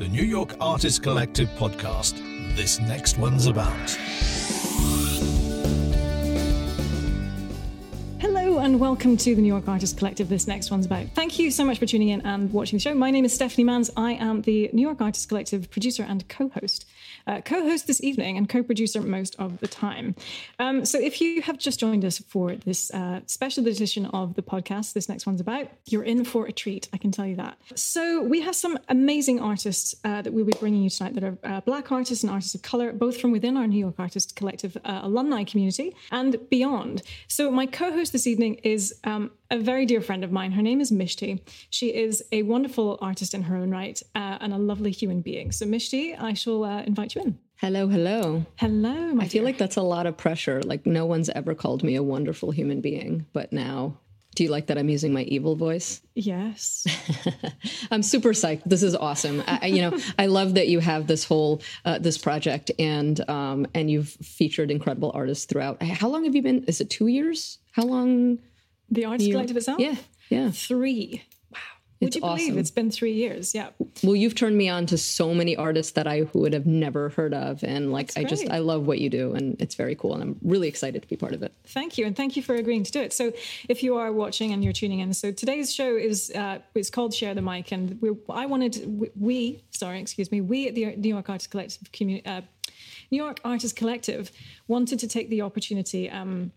the New York Artist Collective podcast. This next one's about. Hello and welcome to the New York Artist Collective. This next one's about. Thank you so much for tuning in and watching the show. My name is Stephanie Manns. I am the New York Artist Collective producer and co-host. Uh, co-host this evening and co-producer most of the time. Um, so if you have just joined us for this uh, special edition of the podcast, this next one's about, you're in for a treat. I can tell you that. So we have some amazing artists uh, that we'll be bringing you tonight that are uh, black artists and artists of color, both from within our New York Artist Collective uh, alumni community and beyond. So my co-host this evening is um, a very dear friend of mine. Her name is Mishti. She is a wonderful artist in her own right uh, and a lovely human being. So, Mishti, I shall uh, invite you in. Hello, hello. Hello, I feel like that's a lot of pressure. Like, no one's ever called me a wonderful human being, but now. Do you like that I'm using my evil voice? Yes. I'm super psyched. This is awesome. I, you know, I love that you have this whole uh, this project and um, and you've featured incredible artists throughout. How long have you been? Is it two years? How long? The Artist Collective itself? Yeah, yeah. Three. Wow. Would It's you believe awesome. it's been three years? Yeah. Well, you've turned me on to so many artists that I would have never heard of, and like I just. I love what you do, and it's very cool, and I'm really excited to be part of it. Thank you, and thank you for agreeing to do it. So, if you are watching and you're tuning in, so today's show is uh, it's called Share the Mic, and we I wanted we, we sorry, excuse me, we at the New York Artist Collective community, uh, New York Artist Collective wanted to take the opportunity um,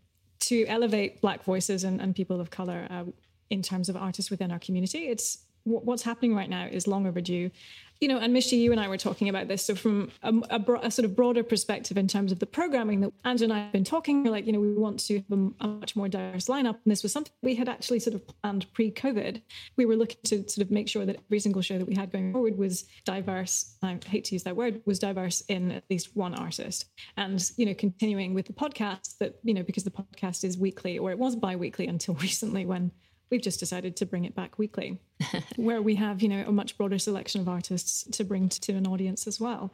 to elevate Black voices and, and people of color uh, in terms of artists within our community. It's what's happening right now is long overdue. You know, and Mishti, you and I were talking about this. So, from a, a, bro- a sort of broader perspective in terms of the programming that Andrew and I have been talking, we're like, you know, we want to have a, a much more diverse lineup. And this was something we had actually sort of planned pre COVID. We were looking to sort of make sure that every single show that we had going forward was diverse. I hate to use that word, was diverse in at least one artist. And, you know, continuing with the podcast that, you know, because the podcast is weekly or it was bi weekly until recently when we've just decided to bring it back weekly where we have you know a much broader selection of artists to bring to, to an audience as well.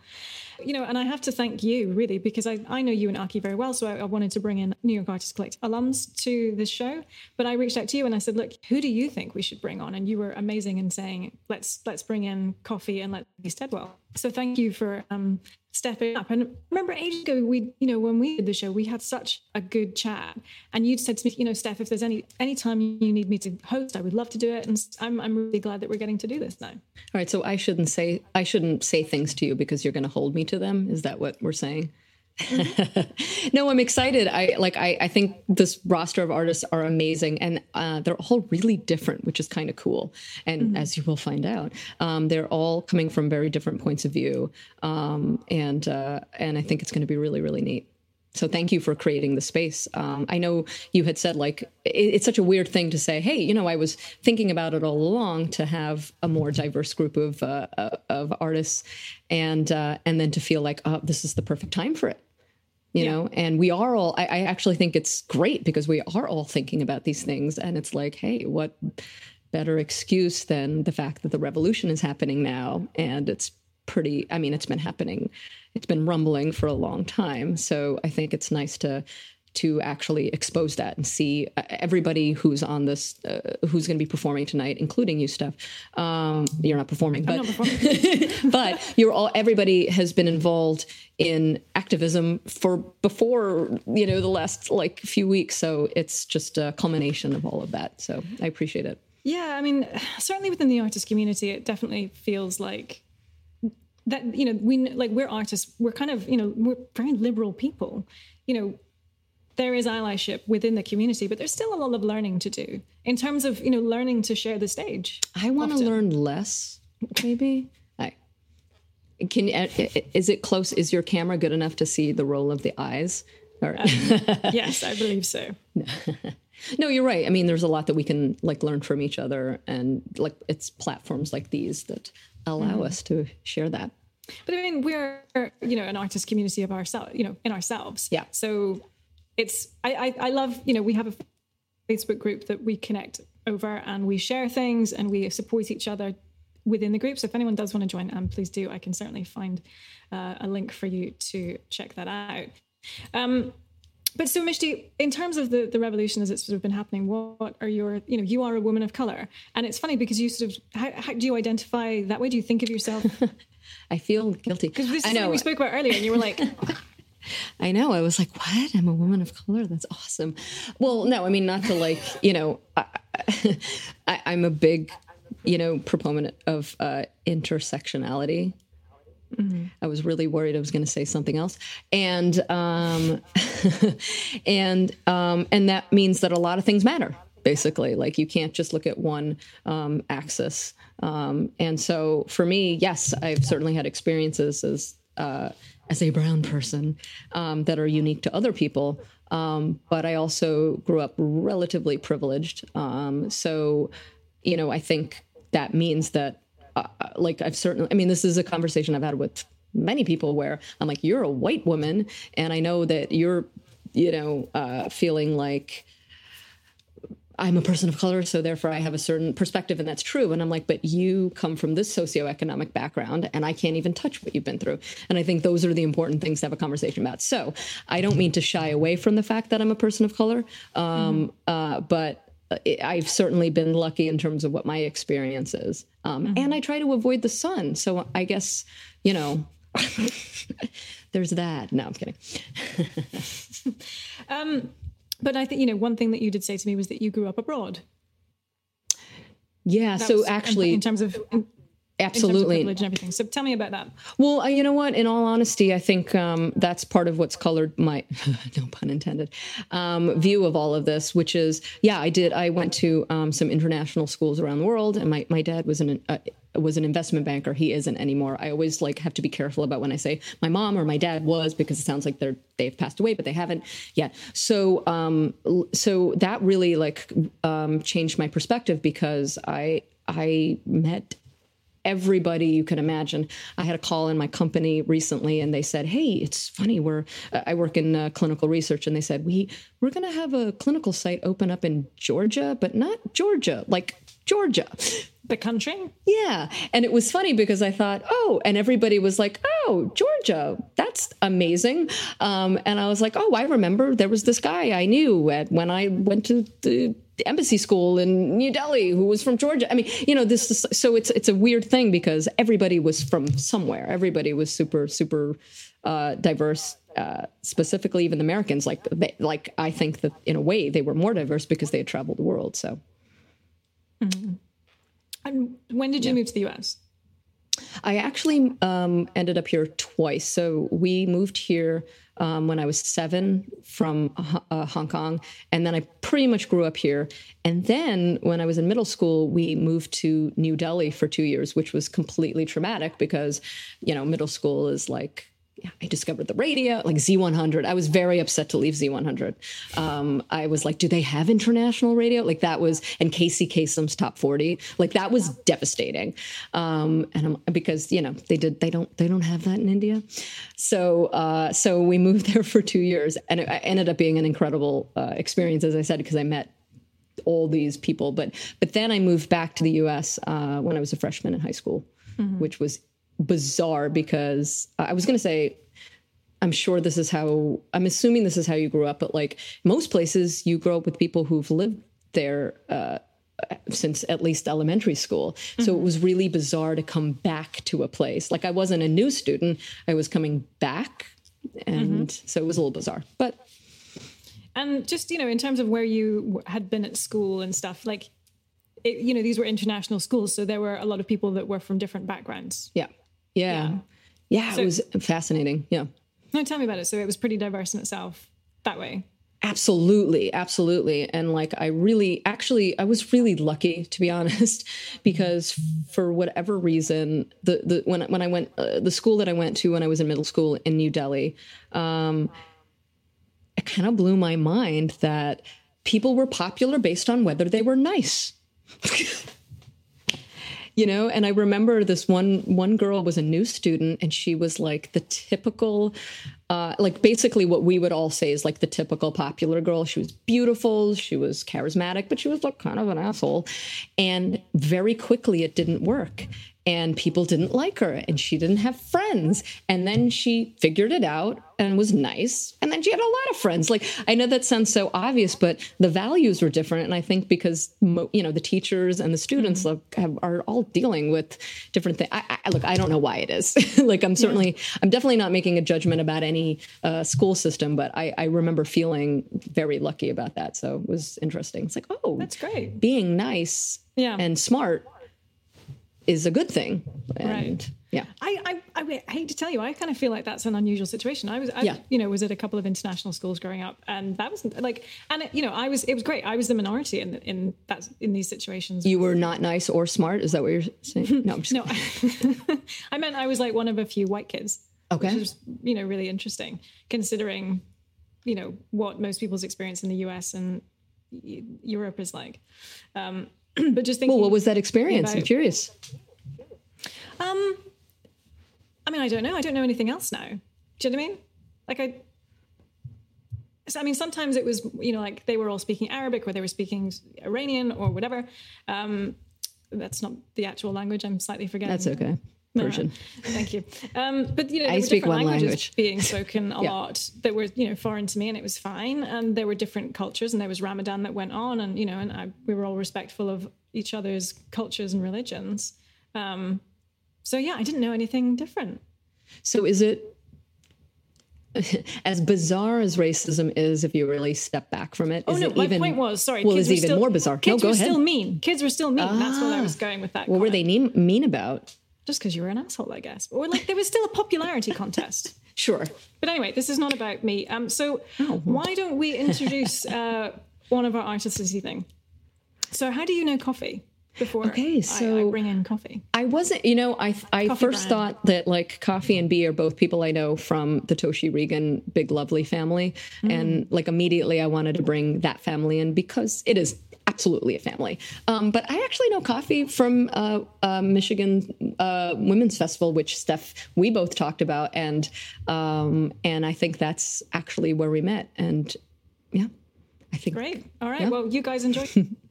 You know and i have to thank you really because i, I know you and Akie very well so I, I wanted to bring in new york artist collective alums to this show. But i reached out to you and i said look who do you think we should bring on? And you were amazing in saying let's let's bring in Kofy and let me steadwell so thank you for um stepping up. And remember ages ago we you know when we did the show we had such a good chat. And you'd said to me you know steph if there's any any time you need me to host i would love to do it. And i'm, I'm really glad that we're getting to do this now. All right, so I shouldn't say I shouldn't say things to you because you're going to hold me to them. Is that what we're saying? no, I'm excited. I like. I, I think this roster of artists are amazing, and uh, they're all really different, which is kind of cool. And as you will find out, um, they're all coming from very different points of view, um, and uh, and I think it's going to be really, really neat. So thank you for creating the space. Um, I know you had said like it, it's such a weird thing to say. Hey, you know, I was thinking about it all along to have a more diverse group of uh, uh, of artists, and uh, and then to feel like oh, this is the perfect time for it. You know, and we are all. I, I actually think it's great because we are all thinking about these things, and it's like, hey, what better excuse than the fact that the revolution is happening now, and it's pretty i mean it's been happening it's been rumbling for a long time so i think it's nice to to actually expose that and see uh, everybody who's on this uh, who's going to be performing tonight including you steph um, you're not performing but but you're all everybody has been involved in activism for before you know the last like few weeks so it's just a culmination of all of that so i appreciate it Yeah, I mean, certainly within the artist community, it definitely feels like that. You know, we like we're artists. We're kind of you know we're very liberal people. You know, there is allyship within the community, but there's still a lot of learning to do in terms of you know learning to share the stage. I want to learn less, maybe. I can. uh, Is it close? Is your camera good enough to see the roll of the eyes? Or, yes, I believe so. no, you're right. I mean, there's a lot that we can like learn from each other, and like it's platforms like these that allow us to share that. But I mean, we're you know an artist community of ourselves, you know, in ourselves. Yeah. So it's I, I I love you know we have a Facebook group that we connect over and we share things and we support each other within the group. So if anyone does want to join, um, please do. I can certainly find uh, a link for you to check that out. Um, but so Mishti, in terms of the, the revolution as it's sort of been happening, what are your, you know, you are a woman of color. And it's funny because you sort of, how, how do you identify that way? Do you think of yourself I feel guilty. Because this I is what know. we spoke about earlier, and you were like, I know. I was like, what? I'm a woman of color. That's awesome. Well, no, I mean, not to like, you know, I, I, I'm a big, you know, proponent of uh, intersectionality. I was really worried I was going to say something else, and um, and um, and that means that a lot of things matter. Basically, like you can't just look at one um, axis. Um, and so, for me, yes, I've certainly had experiences as uh, as a brown person um, that are unique to other people. Um, but I also grew up relatively privileged. Um, so, you know, I think that means that uh, like I've certainly, I mean, this is a conversation I've had with many people where I'm like, you're a white woman, and I know that you're, you know, uh, feeling like I'm a person of color, so therefore I have a certain perspective, and that's true. And I'm like, but you come from this socioeconomic background, and I can't even touch what you've been through. And I think those are the important things to have a conversation about. So I don't mean to shy away from the fact that I'm a person of color, um, uh, but I've certainly been lucky in terms of what my experience is. Um, And I try to avoid the sun. So I guess, you know, there's that. No, I'm kidding. but I think you know one thing that you did say to me was that you grew up abroad. Yeah. That so actually, in terms of in, in terms of absolutely. privilege and everything. So tell me about that. Well, uh, you know what? In all honesty, I think um, that's part of what's colored my, no pun intended, um, view of all of this, which is, yeah, I did. I went to um, some international schools around the world, and my, my dad was in an uh, was an investment banker. He isn't anymore. I always like have to be careful about when I say my mom or my dad was because it sounds like they're they've passed away, but they haven't yet. So um, so that really like um, changed my perspective because I I met everybody you can imagine. I had a call in my company recently, and they said, "Hey, it's funny. We're I work in uh, clinical research, and they said we we're going to have a clinical site open up in Georgia, but not Georgia, like Georgia." The country. Yeah. And it was funny because I thought, oh, and everybody was like, oh, Georgia, that's amazing. Um, and I was like, oh, I remember there was this guy I knew at when I went to the embassy school in New Delhi who was from Georgia. I mean, you know, this is so it's it's a weird thing because everybody was from somewhere. Everybody was super, super uh, diverse. Uh, specifically, even the Americans, like they, like I think that in a way they were more diverse because they had traveled the world. So And when did you move to the US? I actually um, ended up here twice. So we moved here um, when I was seven from uh, Hong Kong, and then I pretty much grew up here. And then when I was in middle school, we moved to New Delhi for two years, which was completely traumatic because, you know, middle school is like. Yeah, I discovered the radio, like Z100. I was very upset to leave Z100. Um, I was like, do they have international radio? Like that was, and Casey Kasem's top 40. Like that was devastating. Um, and I'm, because, you know, they did, they don't, they don't have that in India. So, uh, so we moved there for two years and it ended up being an incredible uh, experience, as I said, because I met all these people. But, but then I moved back to the US uh, when I was a freshman in high school, which was bizarre because I was going to say, I'm sure this is how, I'm assuming this is how you grew up, but like most places, you grow up with people who've lived there uh, since at least elementary school. So it was really bizarre to come back to a place. Like I wasn't a new student, I was coming back. And so it was a little bizarre. But And just you know, in terms of where you had been at school and stuff, like it, you know, these were international schools, so there were a lot of people that were from different backgrounds. yeah, yeah, yeah, So- it was fascinating. Yeah. No, tell me about it. So it was pretty diverse in itself that way. Absolutely, absolutely. And like I really actually I was really lucky to be honest because for whatever reason the the when when I went uh, the school that I went to when I was in middle school in New Delhi um it kind of blew my mind that people were popular based on whether they were nice. you know? And i remember this one one girl was a new student and she was like the typical uh, like basically what we would all say is like the typical popular girl. She was beautiful she was charismatic but she was like kind of an asshole. And very quickly it didn't work and people didn't like her and she didn't have friends. And then she figured it out and was nice. And then she had a lot of friends. Like i know that sounds so obvious but the values were different. And i think because mo- you know the teachers and the students Mm-hmm. look have, are all dealing with different things I, I look i don't know why it is. Like i'm certainly i'm definitely not making a judgment about any uh, school system but I, I remember feeling very lucky about that. So it was interesting. It's like oh That's great. being nice Yeah. and smart is a good thing. And Right. yeah. I, I, I hate to tell you, I kind of feel like that's an unusual situation. I was, I, Yeah. you know, was at a couple of international schools growing up, and that wasn't like, and it, you know, I was, it was great. I was the minority in in that in these situations. You were not nice or smart. Is that what you're saying? No, I'm just no, I meant I was like one of a few white kids. Okay. which is you know really interesting considering you know what most people's experience in the U.S. and Europe is like. Um, but just thinking, Well, what was that experience? I'm curious. Um, I mean, I don't know. I don't know anything else now. Do you know what I mean? Like I. I mean, sometimes it was, you know, like they were all speaking Arabic or they were speaking Iranian or whatever. Um, that's not the actual language. I'm slightly forgetting. That's okay. No, no. Thank you. Um, but you know, there I were speak different one languages language. being spoken a Yeah. lot that were you know foreign to me, and it was fine. And there were different cultures, and there was Ramadan that went on, and you know, and I, we were all respectful of each other's cultures and religions. Um, so yeah, I didn't know anything different. So is it as bizarre as racism is if you really step back from it? Oh is no, it my even, point was sorry. Well, kids it's even still, more bizarre. No, Kids go were ahead. still mean. Kids were still mean. That's what I was going with that. What were they mean, mean about? Just because you were an asshole, I guess. Or like there was still a popularity contest. Sure. But anyway, this is not about me. Um, so why don't we introduce uh, one of our artists evening? So how do you know Kofy? Before Okay, I- I, so- bring in Kofy. I wasn't, you know, I I Kofy first brand. thought that like Kofy and Be are both people I know from the Toshi Reagon Big Lovely family, Mm. and like immediately I wanted to bring that family in because it is absolutely a family. Um, but I actually know Kofy from uh, uh, Michigan uh, Women's Festival, which Steph we both talked about, and um, and I think that's actually where we met, and yeah, I think Great. All right. Yeah. Well, you guys enjoy.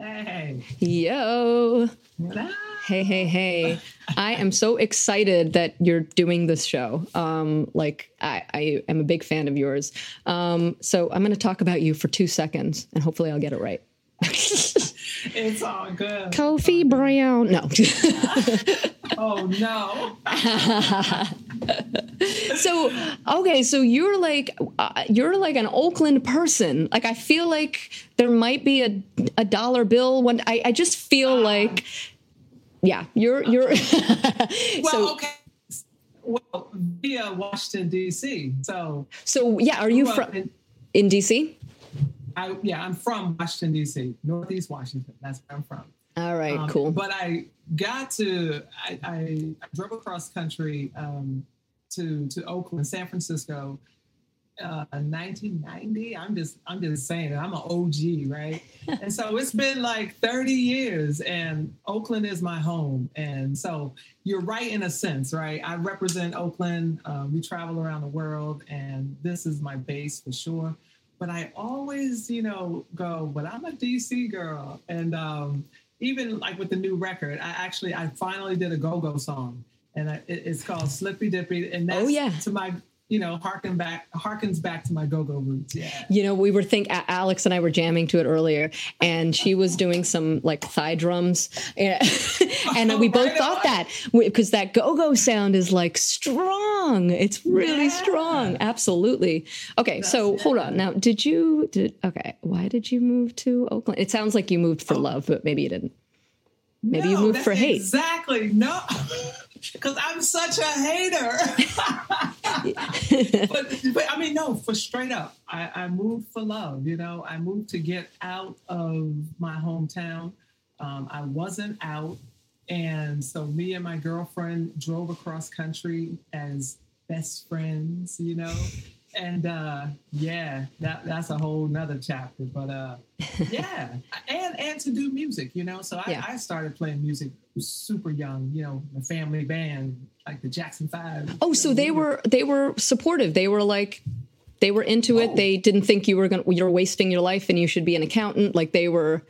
Hey. yo. Hey, hey, hey. I am so excited that you're doing this show. Um, like, I, I am a big fan of yours. Um, so I'm going to talk about you for two seconds and hopefully I'll get it right. It's all good. Kofy Brown. No. Oh no. so, okay. So you're like, uh, you're like an Oakland person. Like, I feel like there might be a, a dollar bill. When I, I just feel like, yeah, you're, you're. Well, so, okay. Well, via Washington D.C. So, so yeah, are you from in- in DC? I, yeah, I'm from Washington D.C., Northeast Washington. That's where I'm from. All right, Um, cool. But I got to, I, I, I drove across country um, to to Oakland, San Francisco, uh, 1990. I'm just, I'm just saying, I'm an OG, right? and so it's been like 30 years, and Oakland is my home. And so you're right in a sense, right? I represent Oakland. Um, we travel around the world, and this is my base for sure. But I always, you know, go, but I'm a DC girl, and um, even like with the new record, I actually I finally did a go-go song, and I, it, it's called Slippy Dippy, and that's Oh, yeah. to my you know harken back harkens back to my go-go roots. Yeah. You know, we were think Alex and I were jamming to it earlier, and she was doing some like thigh drums, and, and we both Right thought that because that go-go sound is like strong. It's really Yeah. strong. Absolutely. Okay, so hold on. Now, did you? Did okay? Why did you move to Oakland? It sounds like you moved for oh. love, but maybe you didn't. Maybe you moved for hate. Exactly. No, because I'm such a hater. but, but I mean, no, for straight up, I, I moved for love. You know, I moved to get out of my hometown. Um, I wasn't out. And so me and my girlfriend drove across country as best friends, you know? And uh, yeah, that, that's a whole nother chapter. But uh, yeah, and and to do music, you know. So I, Yeah. I started playing music super young, you know, the family band, like the Jackson Five. Oh, so they were they were supportive. They were like they were into it. Oh. They didn't think you were going to you're wasting your life and you should be an accountant. Like they were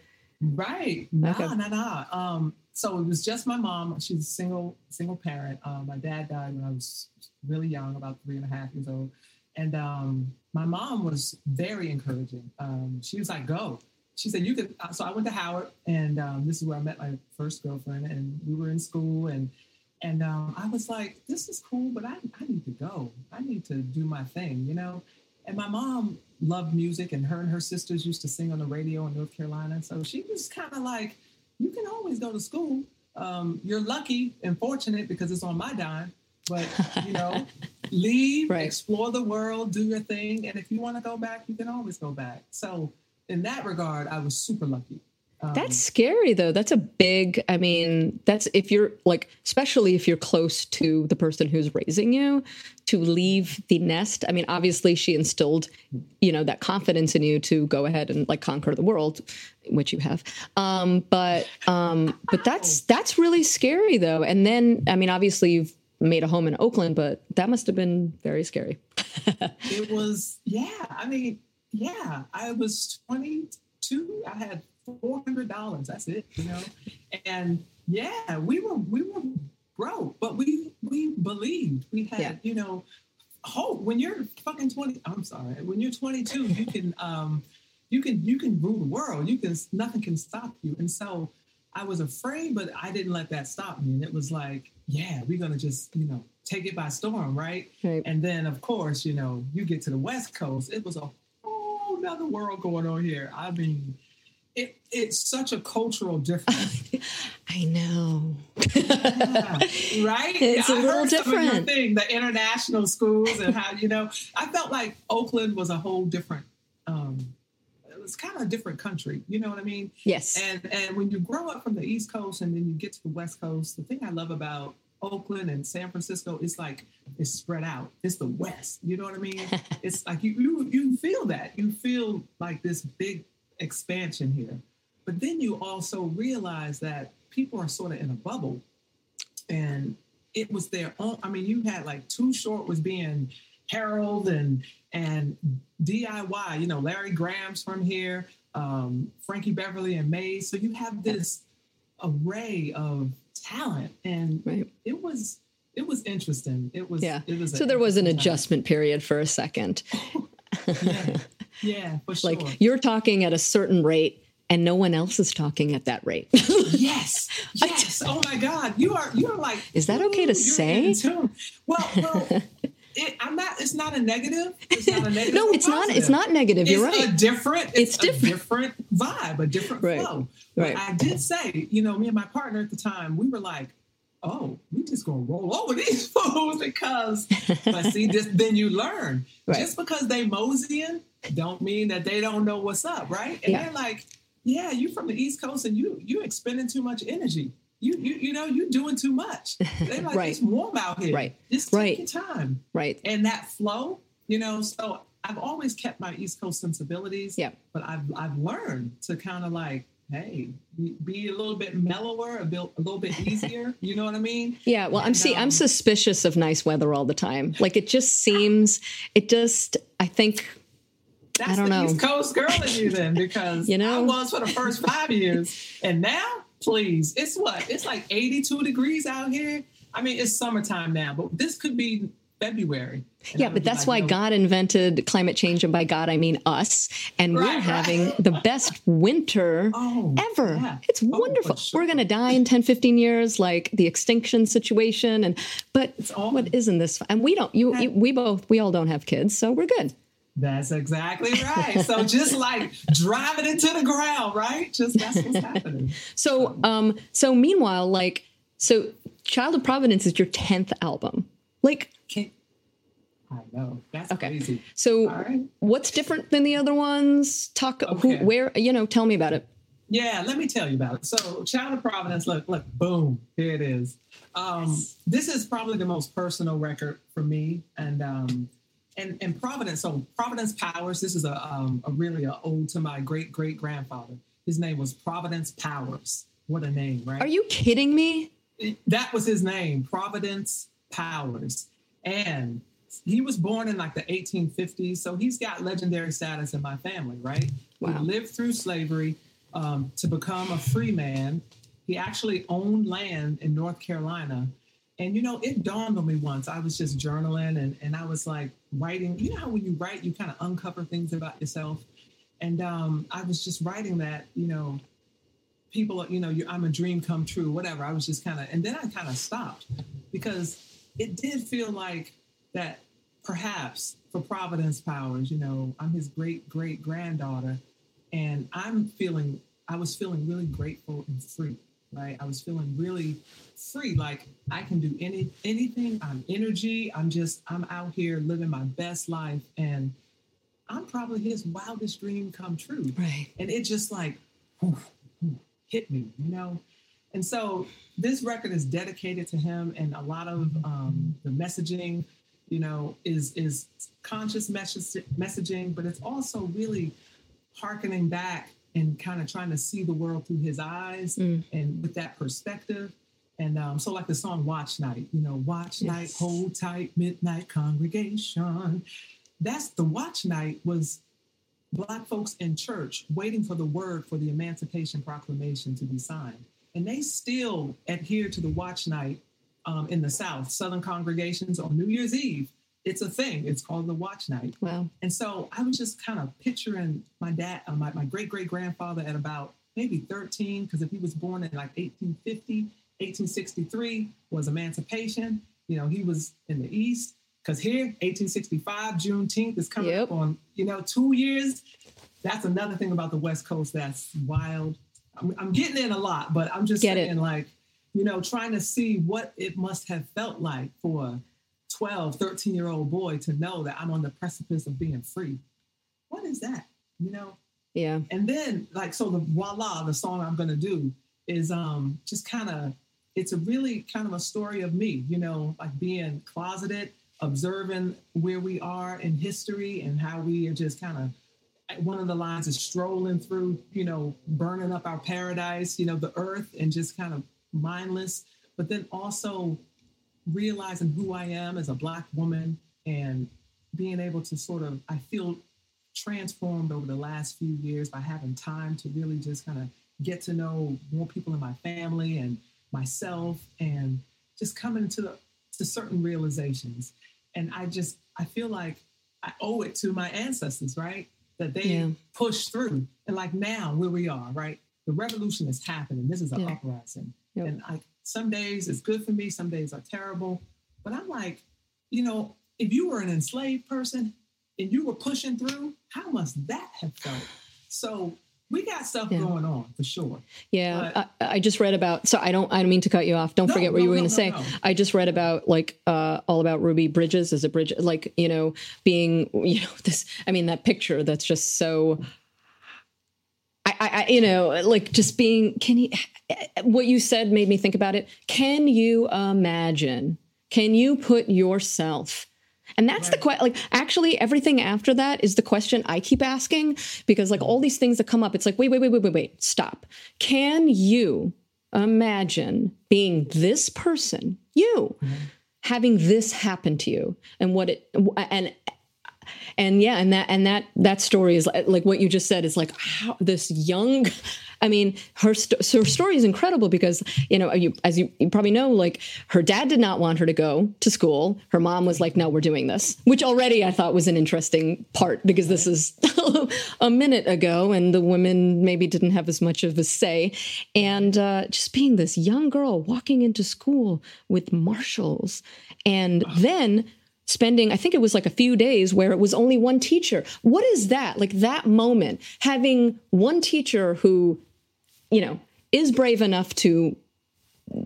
Right. Nah, Okay. nah, nah. Um, so it was just my mom. She's a single single parent. Um, my dad died when I was really young, about three and a half years old. And um, my mom was very encouraging. Um, she was like, "Go." She said, "You could." So I went to Howard, and um, this is where I met my first girlfriend. And we were in school, and and um, I was like, "This is cool, but I I need to go. I need to do my thing," you know. And my mom loved music, and her and her sisters used to sing on the radio in North Carolina. So she was kind of like, "You can always go to school. Um, you're lucky and fortunate because it's on my dime." But you know, leave, Right. explore the world, do your thing, and if you want to go back, you can always go back. So in that regard, I was super lucky. Um, That's scary though. That's a big, I mean, that's if you're like, especially if you're close to the person who's raising you, to leave the nest. I mean, obviously she instilled, you know, that confidence in you to go ahead and like conquer the world, which you have. Um, but um, but that's that's really scary though. And then I mean, obviously you've made a home in Oakland, but that must have been very scary. it was yeah i mean yeah i was 22 i had $400 that's it you know and yeah we were we were broke but we we believed we had Yeah. you know hope when you're fucking 20 i'm sorry when you're 22 you can um you can you can rule the world you can nothing can stop you and so i was afraid but i didn't let that stop me and it was like yeah we're gonna just you know take it by storm right Right. and then, of course, you know, you get to the West Coast, it was a whole nother world going on here. I mean, it it's such a cultural difference. I know. Yeah, right? It's a I little heard some of your different. thing, the international schools and how, you know, I felt like Oakland was a whole different, um, it was kind of a different country. You know what I mean? yes. And and when you grow up from the East Coast and then you get to the West Coast, the thing I love about Oakland and San Francisco is like it's spread out. It's the West. You know what I mean? it's like you you you feel that. You feel like this big expansion here. But then you also realize that people are sort of in a bubble. And it was their own. I mean, you had like Too Short was being Harold and and DIY, you know, Larry Graham's from here, um, Frankie Beverly and Maze. So you have this array of talent, and Right. it was it was interesting. It was Yeah. It was So there was an time. adjustment period for a second. Yeah, yeah, for sure. Like you're talking at a certain rate and no one else is talking at that rate. yes, yes. Oh my God, you are you are like. Is that okay to say? Well, well. It, I'm not. It's not a negative. It's not a negative. no, it's not. It's not negative. You're it's right. a different it's, It's a different. different vibe a different Right. flow Right. but i did say you know me and my partner at the time we were like oh we just gonna roll over these fools because but see this then you learn Right. just because they moseying don't mean that they don't know what's up right and Yeah. they're like yeah you from the east coast and you you expending too much energy you you you know you're doing too much they're like Right. it's warm out here Right. just take Right. your time right. and that flow, you know. So I've always kept my East Coast sensibilities. Yeah. But I've I've learned to kind of like, hey, be, a little bit mellower, a, bit, a little bit easier. you know what I mean? Yeah, well, I'm see, I'm um, suspicious of nice weather all the time. Like it just seems, it just, I think, That's don't the know. East Coast girl in you then, because You know? I was for the first five years, and now, please, it's what it's like 82 degrees out here. I mean, it's summertime now, but this could be February. Yeah, but that's why God invented climate change, and by God I mean us, and Right, we're right. having the best winter Oh, ever. yeah. It's Oh, wonderful. sure. We're going to die in 10, 15 years, like the extinction situation, and but what isn't this? And we don't. You, you, we both, we all don't have kids, so we're good. That's exactly right. So just like driving it to the ground, right? Just that's what's happening. So, um, so meanwhile, like, so Child of Providence is your tenth album. Like, I know that's Okay. crazy. so right. what's different than the other ones? Talk Okay. who, where, you know, tell me about it. Yeah, let me tell you about it. So, Child of Providence, look, look, boom, here it is. Um, This is probably the most personal record for me, and um, and and Providence. So, Providence Powers. This is a um, a really a ode to my great great grandfather. His name was Providence Powers. What a name, right? Are you kidding me? that was his name, Providence Powers. And he was born in like the 1850s. So he's got legendary status in my family, right? Wow. He lived through slavery um, to become a free man he actually owned land in North Carolina. And you know, it dawned on me once. I was just journaling and, and I was like writing. You know how when you write, you kind of uncover things about yourself. And um, I was just writing that, you know, people, you know, I'm a dream come true, whatever. I was just kind of, and then I kind of stopped because it did feel like that perhaps for Providence Powers, you know, I'm his great great granddaughter, and I'm feeling, I was feeling really grateful and free, right? I was feeling really free, like I can do any anything. I'm energy. I'm just, I'm out here living my best life, and I'm probably his wildest dream come true. Right. And it just like whew, whew, hit me, you know. And so this record is dedicated to him, and a lot of um, the messaging you know, is is conscious message, messaging, but it's also really harkening back and kind of trying to see the world through his eyes mm. and with that perspective. And um, so, like the song "Watch Night," you know, "Watch yes. Night, Hold Tight, Midnight Congregation." That's the watch night was black folks in church waiting for the word for the Emancipation Proclamation to be signed, and they still adhere to the watch night um, in the South, Southern congregations on New Year's Eve. It's a thing. It's called the watch night. Wow. And so I was just kind of picturing my dad, uh, my, my great great grandfather at about maybe 13, because if he was born in like 1850, 1863 was emancipation. You know, he was in the East. Because here, 1865, Juneteenth is coming yep. up on, you know, two years. That's another thing about the West Coast that's wild. I'm, I'm getting in a lot, but I'm just Get saying, it. like, you know, trying to see what it must have felt like for 12, 13 year old boy to know that I'm on the precipice of being free. What is that? You know? Yeah. And then, like, so the voila, the song I'm going to do is um just kind of, it's a really kind of a story of me, you know, like being closeted, observing where we are in history and how we are just kind of one of the lines is strolling through, you know, burning up our paradise, you know, the earth, and just kind of mindless, but then also realizing who I am as a Black woman and being able to sort of, I feel transformed over the last few years by having time to really just kind of get to know more people in my family and myself and just coming to, to certain realizations. And I just, I feel like I owe it to my ancestors, right? That they yeah. pushed through. And like now, where we are, right? The revolution is happening. This is an yeah. uprising. Yep. And I, some days it's good for me, some days are terrible. But I'm like, you know, if you were an enslaved person and you were pushing through, how must that have felt? So we got stuff yeah. going on for sure. Yeah, but, I, I, just read about. So I don't. I don't mean to cut you off. Don't no, forget what no, you were no, going to say. I just read about like uh, all about Ruby Bridges as a bridge, like you know, being you know this. I mean that picture that's just so I, I, you know, like just being, can you, what you said made me think about it. Can you imagine? Can you put yourself? And that's right. the question. Like, actually, everything after that is the question I keep asking because, like, all these things that come up, it's like, wait, wait, wait, wait, wait, wait, stop. Can you imagine being this person, you, mm-hmm. having this happen to you, and what it, and and yeah and that and that that story is like what you just said is like how this young I mean, her, st- her story is incredible because, you know, you, as you, you, probably know, like her dad did not want her to go to school. Her mom was like, no, we're doing this, which already I thought was an interesting part because this is a minute ago and the women maybe didn't have as much of a say. And uh, just being this young girl walking into school with marshals and then spending, I think it was like a few days where it was only one teacher. What is that? Like that moment, having one teacher who, you know, is brave enough to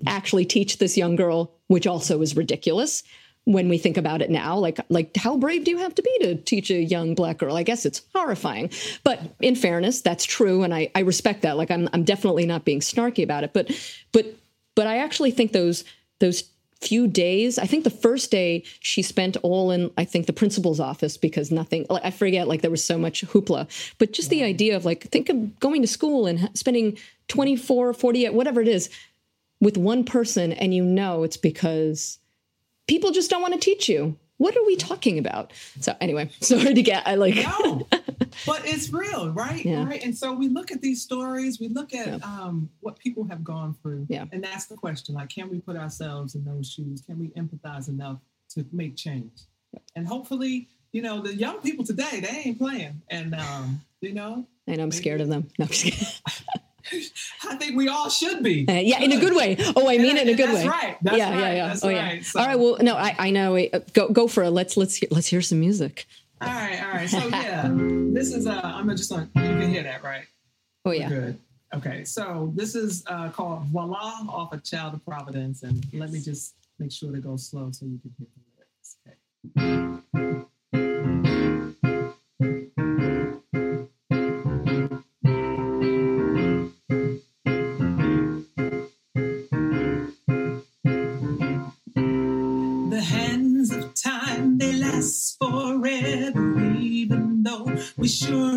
actually teach this young girl, which also is ridiculous when we think about it now like like how brave do you have to be to teach a young black girl i guess it's horrifying but in fairness that's true and i i respect that like i'm i'm definitely not being snarky about it but but but i actually think those those few days. I think the first day she spent all in, I think, the principal's office because nothing, I forget, like there was so much hoopla. But just the idea of like, think of going to school and spending 24, 48, whatever it is, with one person, and you know it's because people just don't want to teach you. What are we talking about? So anyway, sorry to get, I like. no, but it's real, right? Yeah. Right. And so we look at these stories, we look at Yeah. um, what people have gone through. Yeah. And that's the question. Like, can we put ourselves in those shoes? Can we empathize enough to make change? And hopefully, you know, the young people today, they ain't playing. And um, you know, And I'm scared of them. No, I'm just kidding. I think we all should be. Uh, yeah, in a good way. Oh, I mean, in a good that's way. right. That's yeah, yeah, right. yeah. That's oh, yeah. right. So- All right. Well, no, I, I know. Uh, Go, go for it. Let's let's hear, let's hear some music. All right, all right. So yeah, this is uh I'm just on you can hear that, right? Oh yeah. Good. Okay, so this is uh, called Voila off a Child of Providence. And let me just make sure to go slow so you can hear the lyrics. Okay. We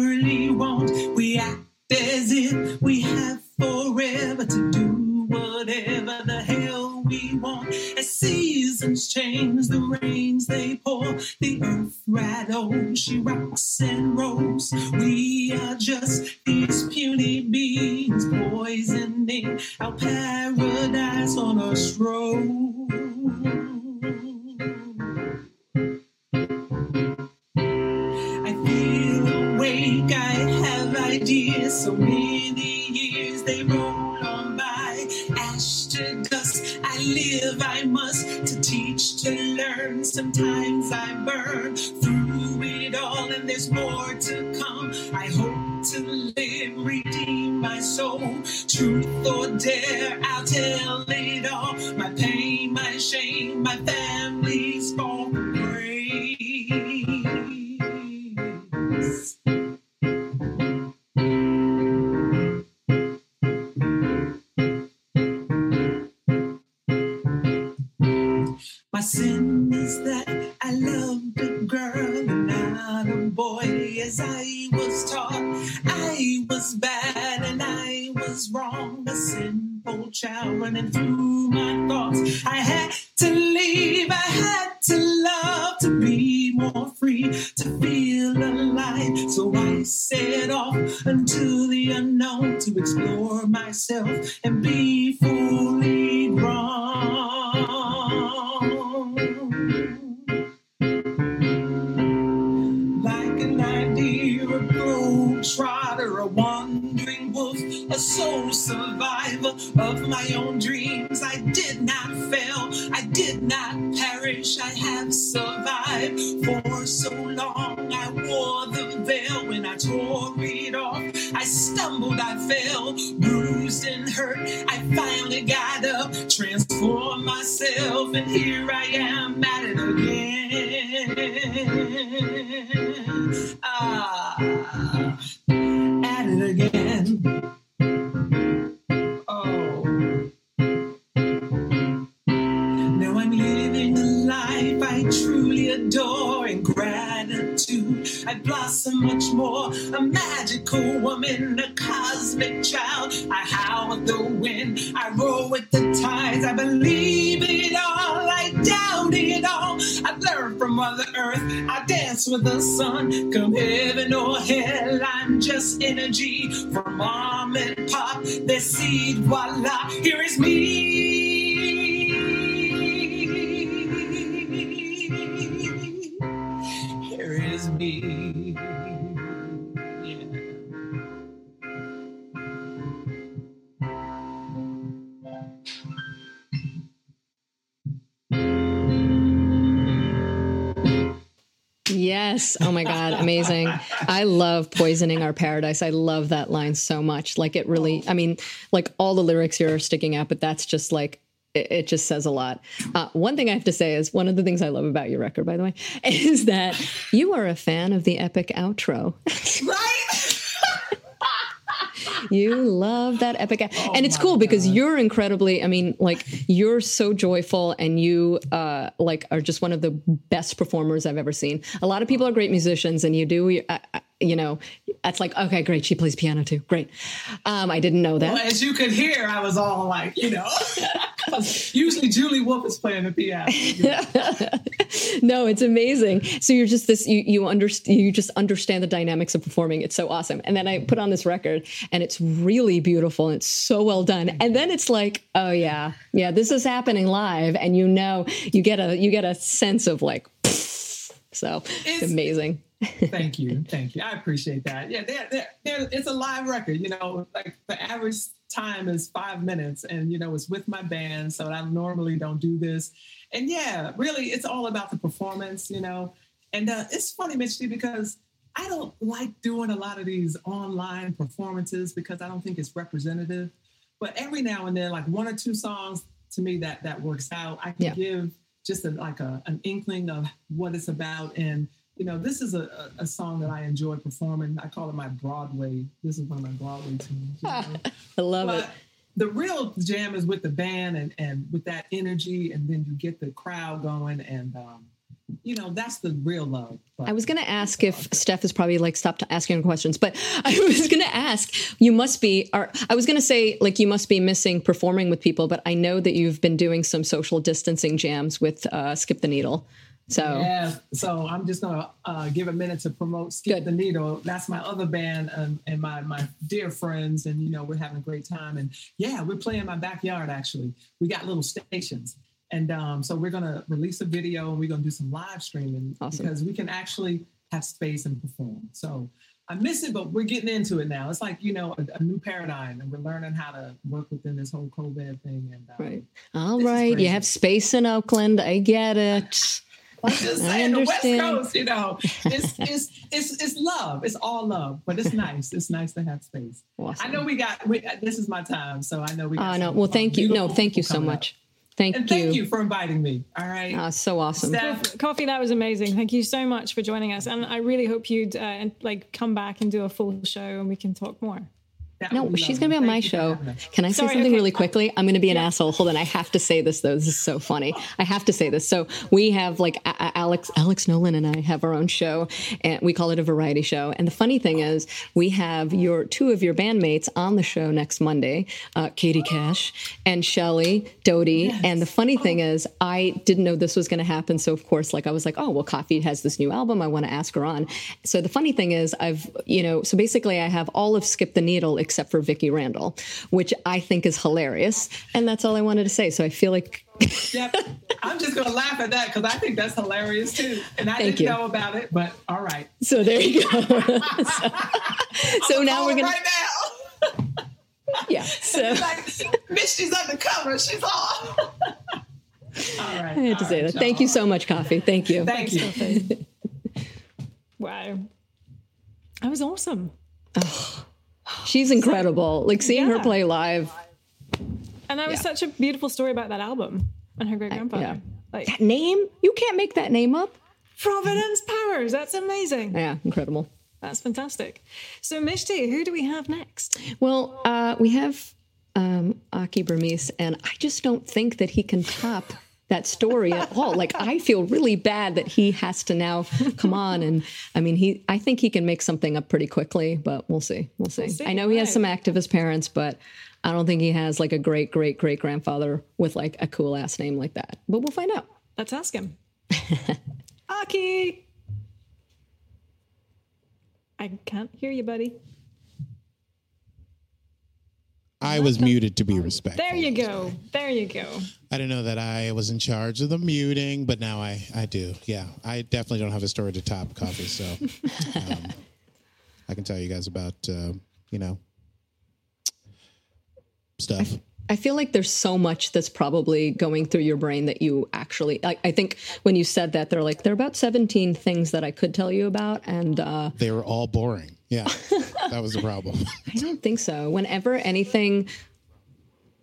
dare, I had to leave, I had to love, to be more free, to feel alive. So I set off into the unknown to explore myself I howl with the wind, I roll with the tides. I believe it all, I doubt it all. I learn from Mother Earth, I dance with the sun. Come heaven or hell, I'm just energy from mom and pop. Their seed, voila, here is me. Yes. Oh my God. Amazing. I love poisoning our paradise. I love that line so much. Like it really, I mean, like all the lyrics here are sticking out, but that's just like, it, it just says a lot. Uh, one thing I have to say is one of the things I love about your record, by the way, is that you are a fan of the epic outro. Right? You love that epic and it's cool because you're incredibly i mean like you're so joyful and you uh like are just one of the best performers i've ever seen. A lot of people are great musicians and you do uh, uh, you know that's like okay great she plays piano too great um i didn't know that Well, as you could hear, I was all like, you know. Usually Julie Wolf is playing the piano. no, it's amazing. So you're just this you you understand you just understand the dynamics of performing. It's so awesome. And then I put on this record and it's really beautiful and it's so well done. And then it's like, oh yeah, yeah, this is happening live, and you know you get a you get a sense of like, so it's, it's amazing. Thank you, thank you. I appreciate that. Yeah, they're, they're, they're, it's a live record. You know, like the average time is five minutes, and you know it's with my band, so I normally don't do this. And yeah, really, it's all about the performance. You know, and uh, it's funny, Mishti, because I don't like doing a lot of these online performances because I don't think it's representative. But every now and then, like one or two songs to me that that works out, I can yeah. give just a, like a, an inkling of what it's about and you know, this is a, a, song that I enjoy performing. I call it my Broadway. This is one of my Broadway tunes. You know? I love but it. The real jam is with the band and, and with that energy, and then you get the crowd going, and um, you know that's the real love. But I was going to ask if Steph is probably like stopped asking questions, but I was going to ask. You must be. Or I was going to say like you must be missing performing with people, but I know that you've been doing some social distancing jams with uh, Skip the Needle. So yeah, so I'm just gonna uh, give a minute to promote Skip Good. the Needle. That's my other band and, and my my dear friends, and you know we're having a great time. And yeah, we're playing my backyard. Actually, we got little stations, and um, so we're gonna release a video and we're gonna do some live streaming awesome. because we can actually have space and perform. So I miss it, but we're getting into it now. It's like you know a, a new paradigm, and we're learning how to work within this whole COVID thing. And um, right, all right, you have space in Oakland. I get it. I'm just saying the West Coast, you know, it's it's it's it's love. It's all love, but it's nice. It's nice to have space. Awesome. I know we got. We, this is my time, so I know we. Oh no! Well, thank you. No, thank you so much. Up. Thank and you. Thank you for inviting me. All right. Uh, so awesome. Steph. Kofy, that was amazing. Thank you so much for joining us. And I really hope you'd uh, like come back and do a full show and we can talk more. That no, she's going to be on my show. Can I say Sorry, something okay. really quickly? I'm going to be an yeah. asshole. Hold on, I have to say this though. This is so funny. I have to say this. So we have like a- Alex, Alex Nolan, and I have our own show, and we call it a variety show. And the funny thing is, we have your two of your bandmates on the show next Monday, uh, Katie Cash and Shelley Doty. Yes. And the funny thing is, I didn't know this was going to happen. So of course, like I was like, oh well, Kofy has this new album. I want to ask her on. So the funny thing is, I've you know, so basically, I have all of Skip the Needle except for Vicki Randle, which I think is hilarious. And that's all I wanted to say. So I feel like. yep. I'm just going to laugh at that because I think that's hilarious too. And I Thank didn't you. know about it, but all right. So there you go. so, so now we're going right now. yeah. So like, she's undercover. She's all. all right. I had to say right, that. Y'all. Thank you so much, Kofy. Thank you. Thank you. wow. That was awesome. Oh. She's incredible. Like seeing yeah. her play live. And that was yeah. such a beautiful story about that album and her great grandfather. Yeah. Like that name, you can't make that name up. Providence Powers. That's amazing. Yeah, incredible. That's fantastic. So, Mishti, who do we have next? Well, uh, we have um, Akie Bermiss, and I just don't think that he can top that story at all. Like I feel really bad that he has to now come on and I mean he I think he can make something up pretty quickly, but we'll see. We'll see. We'll see. I know he has some activist parents, but I don't think he has like a great great great grandfather with like a cool ass name like that. But we'll find out. Let's ask him. Akie. I can't hear you, buddy. I was muted to be respectful. There you go. There you go. I didn't know that I was in charge of the muting, but now I, I do. Yeah, I definitely don't have a story to top Kofy, so um, I can tell you guys about uh, you know stuff. I feel like there's so much that's probably going through your brain that you actually. I, I think when you said that, they're like there are about 17 things that I could tell you about, and uh, they were all boring. Yeah, that was the problem. I don't think so. Whenever anything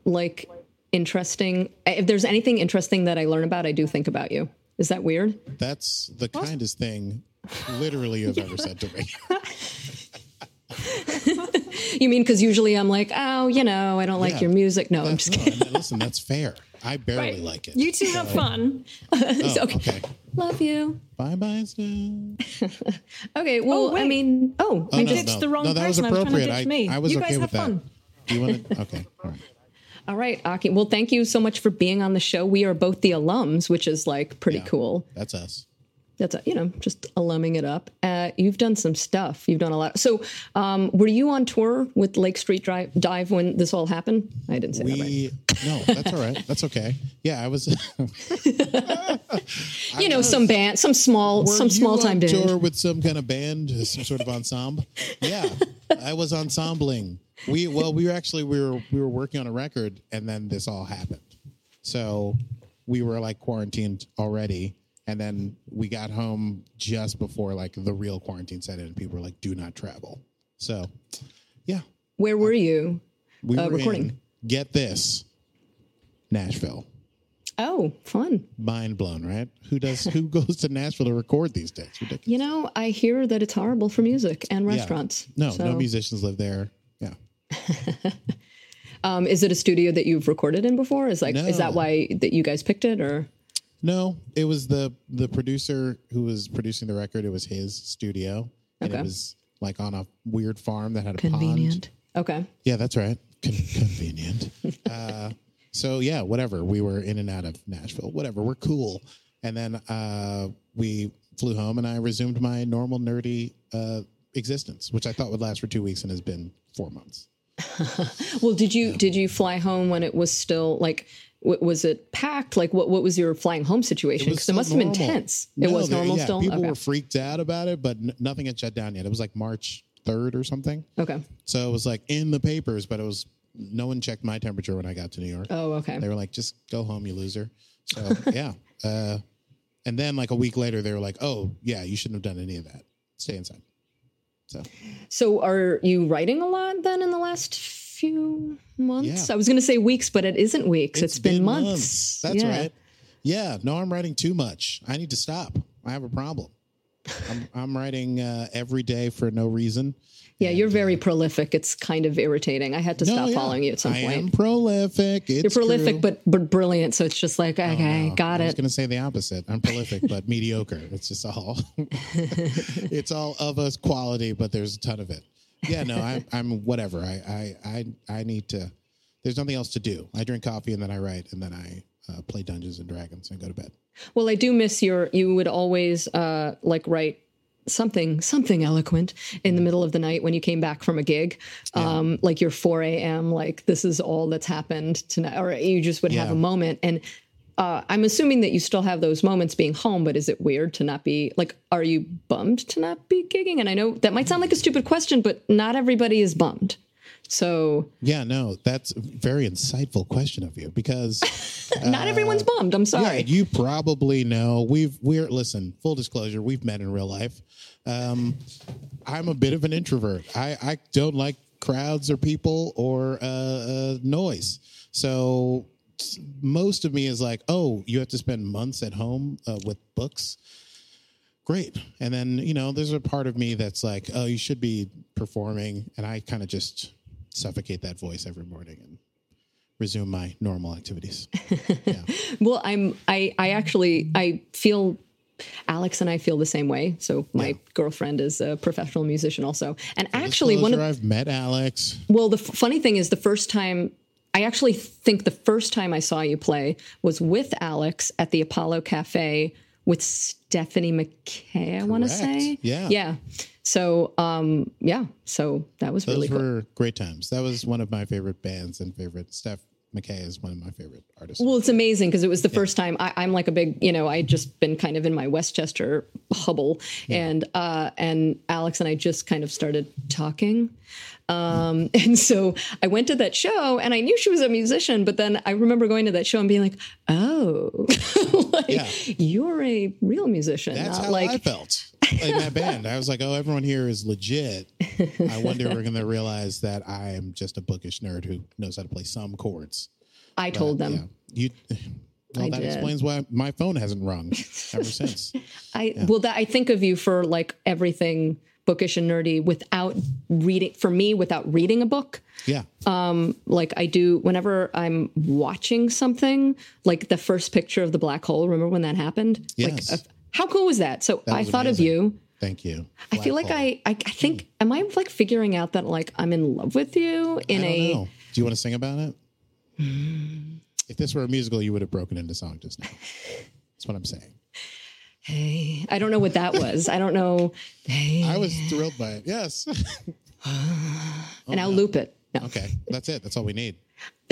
like interesting, if there's anything interesting that I learn about, I do think about you. Is that weird? That's the kindest thing, literally, you've ever said to me. you mean because usually I'm like, oh, you know, I don't like yeah, your music. No, I'm just kidding. No, listen, that's fair. I barely right. like it. You two have fun. oh, okay. okay. Love you. Bye bye, okay. Well, oh, I mean, oh, oh I no, ditched no. the wrong no, that person. was appropriate. I, I, was you okay guys with have that. Fun. Do you want to? Okay. All right. All right, Akie. Well, thank you so much for being on the show. We are both the alums, which is like pretty Yeah. cool. That's us. That's you know just alumming it up. Uh, you've done some stuff. You've done a lot. So, um, were you on tour with Lake Street Drive, Dive when this all happened? I didn't say that right. No, that's all right. That's okay. Yeah, I was. You know, some band, some small, some small time band. tour with some kind of band, some sort of ensemble. Yeah, I was ensembling. We well, we were actually we were we were working on a record, and then this all happened. So we were like quarantined already, and then we got home just before like the real quarantine set in. and People were like, "Do not travel." So, yeah, Where were you? we Uh, were recording. in, Get this, Nashville. Oh, fun. Mind blown, right? Who does? Who goes to Nashville to record these days? Ridiculous. You know, I hear that it's horrible for music and Yeah. restaurants. No, So, no musicians live there. Yeah. Um, is it a studio that you've recorded in before? Is like, is that why that you guys picked it, or? No, it was the the producer who was producing the record. It was his studio, and Okay. it was like on a weird farm that had a Convenient. pond. Okay. Yeah, that's right. Con- convenient. uh, so yeah, whatever. We were in and out of Nashville. Whatever. We're cool. And then uh, we flew home, and I resumed my normal nerdy uh, existence, which I thought would last for two weeks, and has been four months. Well, did you did you fly home when it was still like? W- was it packed? Like, what what was your flying home situation? Because it, still must have been normal. tense. it was normal yeah, still. People Okay. were freaked out about it, but n- nothing had shut down yet. It was like March third or something. okay. So it was like in the papers, but it was no one checked my temperature when I got to New York. Oh, okay. They were like, just go home, you loser. So yeah. Uh, and then like a week later, they were like, oh yeah, you shouldn't have done any of that. Stay inside. So So, are you writing a lot then in the last few months? Yeah. I was going to say weeks, but it isn't weeks. it's been, months. That's Yeah. right. Yeah. No, I'm writing too much. I need to stop. I have a problem. I'm, I'm writing uh, every day for no reason. Yeah, you're very prolific. It's kind of irritating. I had to No, stop yeah. following you at some point. I am prolific. It's You're prolific, true. but but brilliant. So it's just like okay, No, got I was going to say the opposite. I'm prolific, but mediocre. It's just all. it's all of us quality, but there's a ton of it. Yeah, no, I, I'm whatever. I, I, I, I need to. There's nothing else to do. I drink coffee and then I write and then I uh, play Dungeons and Dragons and go to bed. Well, I do miss your. You would always uh, like write something something eloquent in the middle of the night when you came back from a gig, um, like your 4 a.m. Like this is all that's happened tonight, or you just would have a moment and. Uh, I'm assuming that you still have those moments being home, but is it weird to not be like? Are you bummed to not be gigging? And I know that might sound like a stupid question, but not everybody is bummed. So Yeah, no, that's a very insightful question of you because not everyone's bummed. I'm sorry. Yeah, you probably know. We've we're listen. Full disclosure, we've met in real life. Um, I'm a bit of an introvert. I I don't like crowds or people or uh, uh, noise. So most of me is like, oh, you have to spend months at home uh, with books. Great, and then you know, there's a part of me that's like, oh, you should be performing, and I kind of just suffocate that voice every morning and resume my normal activities. Well, I'm I I actually I feel Alex and I feel the same way. So my Yeah. girlfriend is a professional musician also. And actually one of I've met Alex. well the f- funny thing is the first time I actually think the first time I saw you play was with Alex at the Apollo Cafe with Stephanie McKay, I want to say. Yeah. Yeah. So um yeah, so that was Those really cool. were great times. That was one of my favorite bands and favorite. Steph McKay is one of my favorite artists. Well, it's amazing because it was the first time I, I'm like a big, you know, I just been kind of in my Westchester hubble, and uh, and Alex and I just kind of started talking, um, and so I went to that show, and I knew she was a musician, but then I remember going to that show and being like, oh, like Yeah. you're a real musician, That's not how like I felt in that band. I was like, oh, everyone here is legit. I wonder if we're going to realize that I am just a bookish nerd who knows how to play some chords. I told them. Yeah. You. Well, I that did. explains why my phone hasn't rung ever since. I well, that I think of you for like everything bookish and nerdy without reading. For me, without reading a book. Yeah. um like I do whenever I'm watching something, like the first picture of the black hole. Remember when that happened? Yes. Like, uh, how cool was that? So I was thought amazing. of you. Thank you. I feel like I, I, I think, am I like figuring out that like I'm in love with you in I a? know. Do you want to sing about it? If this were a musical, you would have broken into song just now. That's what I'm saying. Hey, I don't know what that was. I don't know. Hey, I was thrilled by it. Yes. and I'll loop it. No. okay. That's it. That's all we need.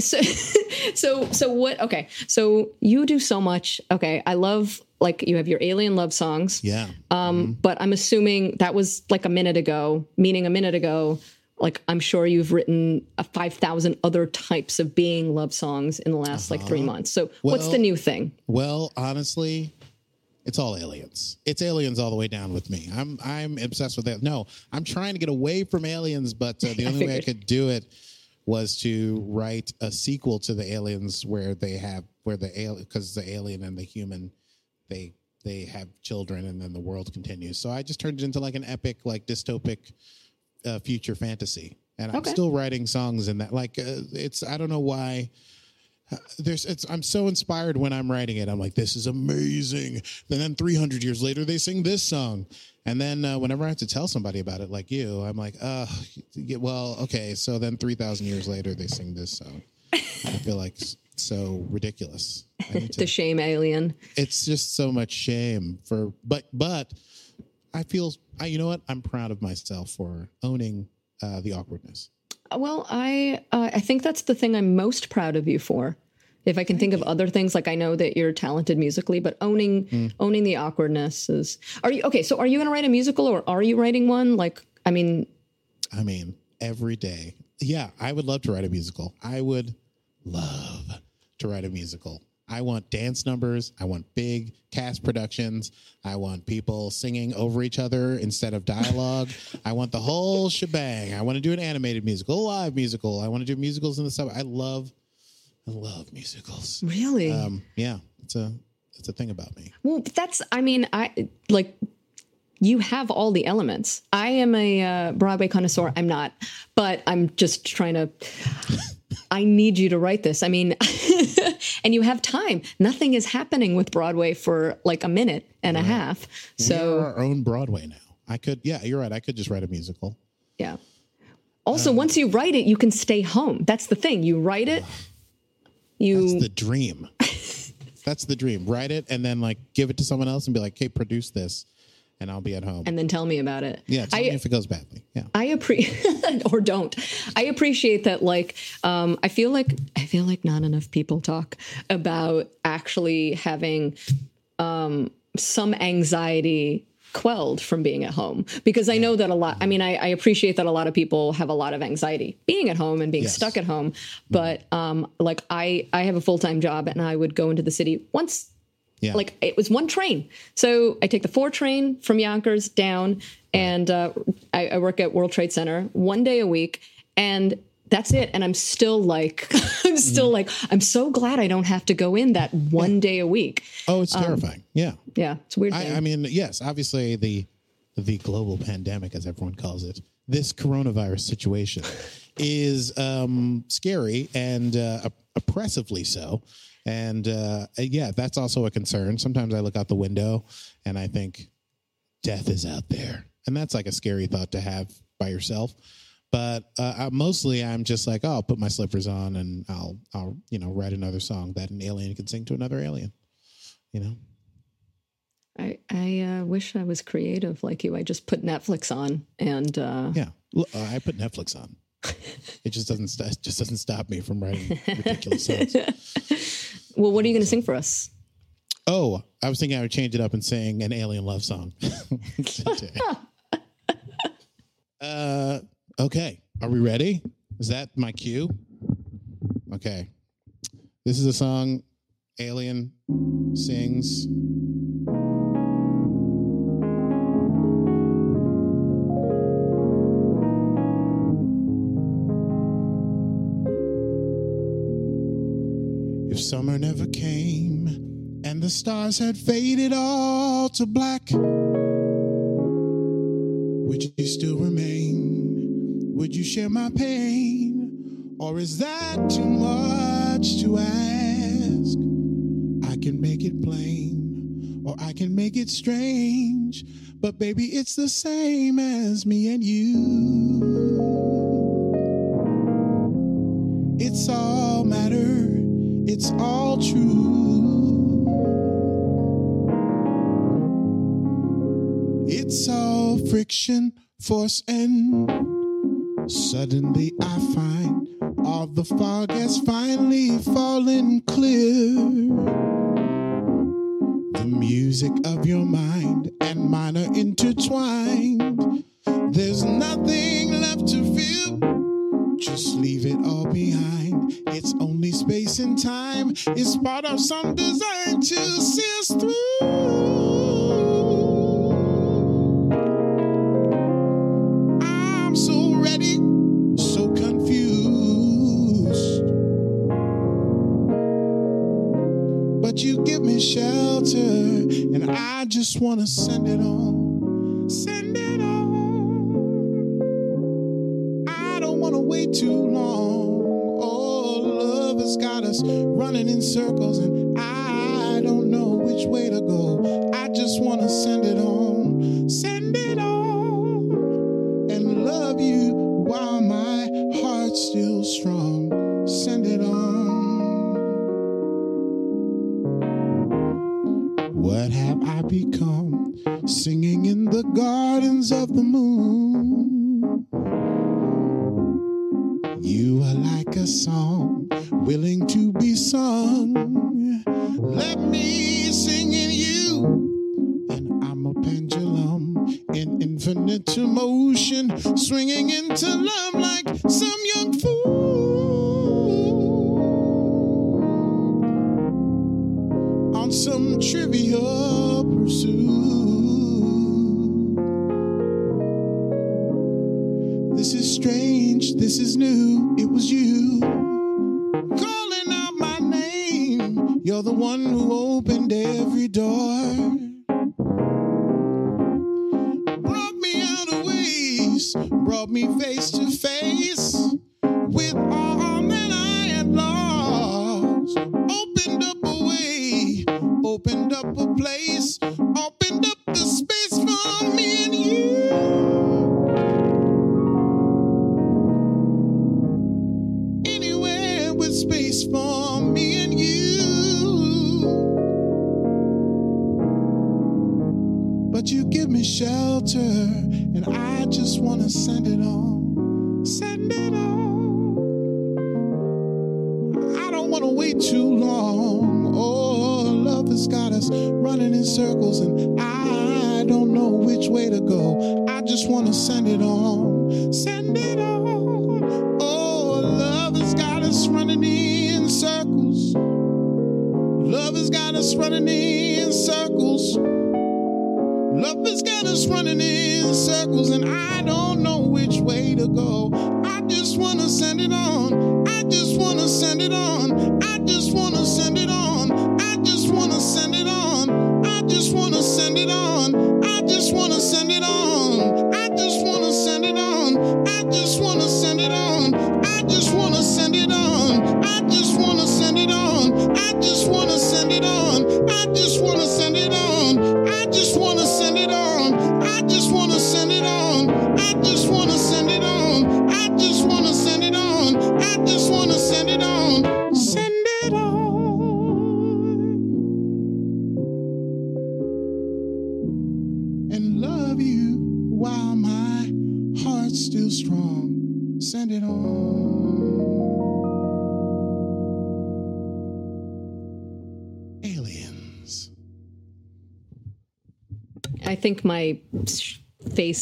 so so so what okay so you do so much okay i love like you have your alien love songs Yeah. um but i'm assuming that was like a minute ago meaning a minute ago like i'm sure you've written a 5000 other types of being love songs in the last like 3 months so what's the new thing Well, honestly, it's all aliens. It's aliens all the way down with me. I'm I'm obsessed with that. No, I'm trying to get away from aliens, but uh, the only way I could do it was to write a sequel to the aliens where they have where the alien because the alien and the human they they have children and then the world continues. So I just turned it into like an epic like dystopic uh, future fantasy. And I'm Okay. still writing songs in that like uh, it's I don't know why there's it's I'm so inspired when I'm writing it. I'm like, this is amazing. And then 300 years later, they sing this song. And then uh, whenever I have to tell somebody about it, like you, I'm like, uh, yeah, well, okay. So then 3,000 years later, they sing this song. I feel like so ridiculous. Need the shame alien it's just so much shame for, but but I feel, I you know what? I'm proud of myself for owning uh, the awkwardness. Well, I uh, I think that's the thing I'm most proud of you for. If I can think of other things, like I know that you're talented musically, but owning Mm. owning the awkwardness is. Are you okay? So are you going to write a musical, or are you writing one? Like, I mean, I mean, every day. Yeah, I would love to write a musical. I would love to write a musical. I want dance numbers. I want big cast productions. I want people singing over each other instead of dialogue. I want the whole shebang. I want to do an animated musical, a live musical. I want to do musicals in the summer. I love, I love musicals. really? Um, yeah, it's a, it's a thing about me. well, that's. I mean, I like. You have all the elements. I am a uh, Broadway connoisseur. I'm not, but I'm just trying to. I need you to write this. I mean, and you have time. Nothing is happening with Broadway for like a minute and a half. So our own Broadway now. I could, yeah, you're right. I could just write a musical. Yeah. Also, once you write it, you can stay home. That's the thing. You write it, you That's the dream. That's the dream. Write it and then like give it to someone else and be like, "Hey, produce this," and I'll be at home. and then tell me about it. yeah, tell I me if it goes badly. Yeah, I appreciate or don't. I appreciate that. Like, um, I feel like I feel like not enough people talk about actually having um, some anxiety quelled from being at home because I know that a lot. I mean, I, I appreciate that a lot of people have a lot of anxiety being at home and being Yes. stuck at home. But um, like, I I have a full time job and I would go into the city once yeah. like it was one train. So I take the four train from Yonkers down, and uh, I, I work at World Trade Center one day a week, and that's it. And I'm still like, I'm still Mm-hmm. like, I'm so glad I don't have to go in that one day a week. oh, it's terrifying. yeah, Yeah, it's weird. I. I mean, yes, obviously the the global pandemic, as everyone calls it, this coronavirus situation is um, scary and uh, oppressively so. And uh, yeah, that's also a concern. Sometimes I look out the window and I think death is out there, and that's like a scary thought to have by yourself. But uh, I, mostly, I'm just like, oh, I'll put my slippers on and I'll, I'll, you know, write another song that an alien can sing to another alien. You know. I, I uh, wish I was creative like you. I just put Netflix on and uh, Yeah, uh, I put Netflix on. It just doesn't. St- just doesn't stop me from writing ridiculous songs. well, what are you going to sing for us? Oh, I was thinking I would change it up and sing an alien love song. uh, okay, are we ready? Is that my cue? Okay, this is a song Alien sings. If summer never came and the stars had faded all to black, would you still remain? Would you share my pain? Or is that too much to ask? I can make it plain, or I can make it strange, but baby, it's the same as me and you. It's all matter, it's all true. It's all friction, force, and suddenly I find all the fog has finally fallen clear. The music of your mind and mine are intertwined. There's nothing left to feel. Just leave it all behind. It's only space and time. It's part of some design to see us through. And I just want to send it on. Send it on. I don't want to wait too long. Oh, love has got us running in circles, and I don't know which way to go. I just want to send it on. Send it Singing in the gardens of the moon. You are like a song, willing to be sung. Let me sing in you. And I'm a pendulum in infinite motion, swinging into love like some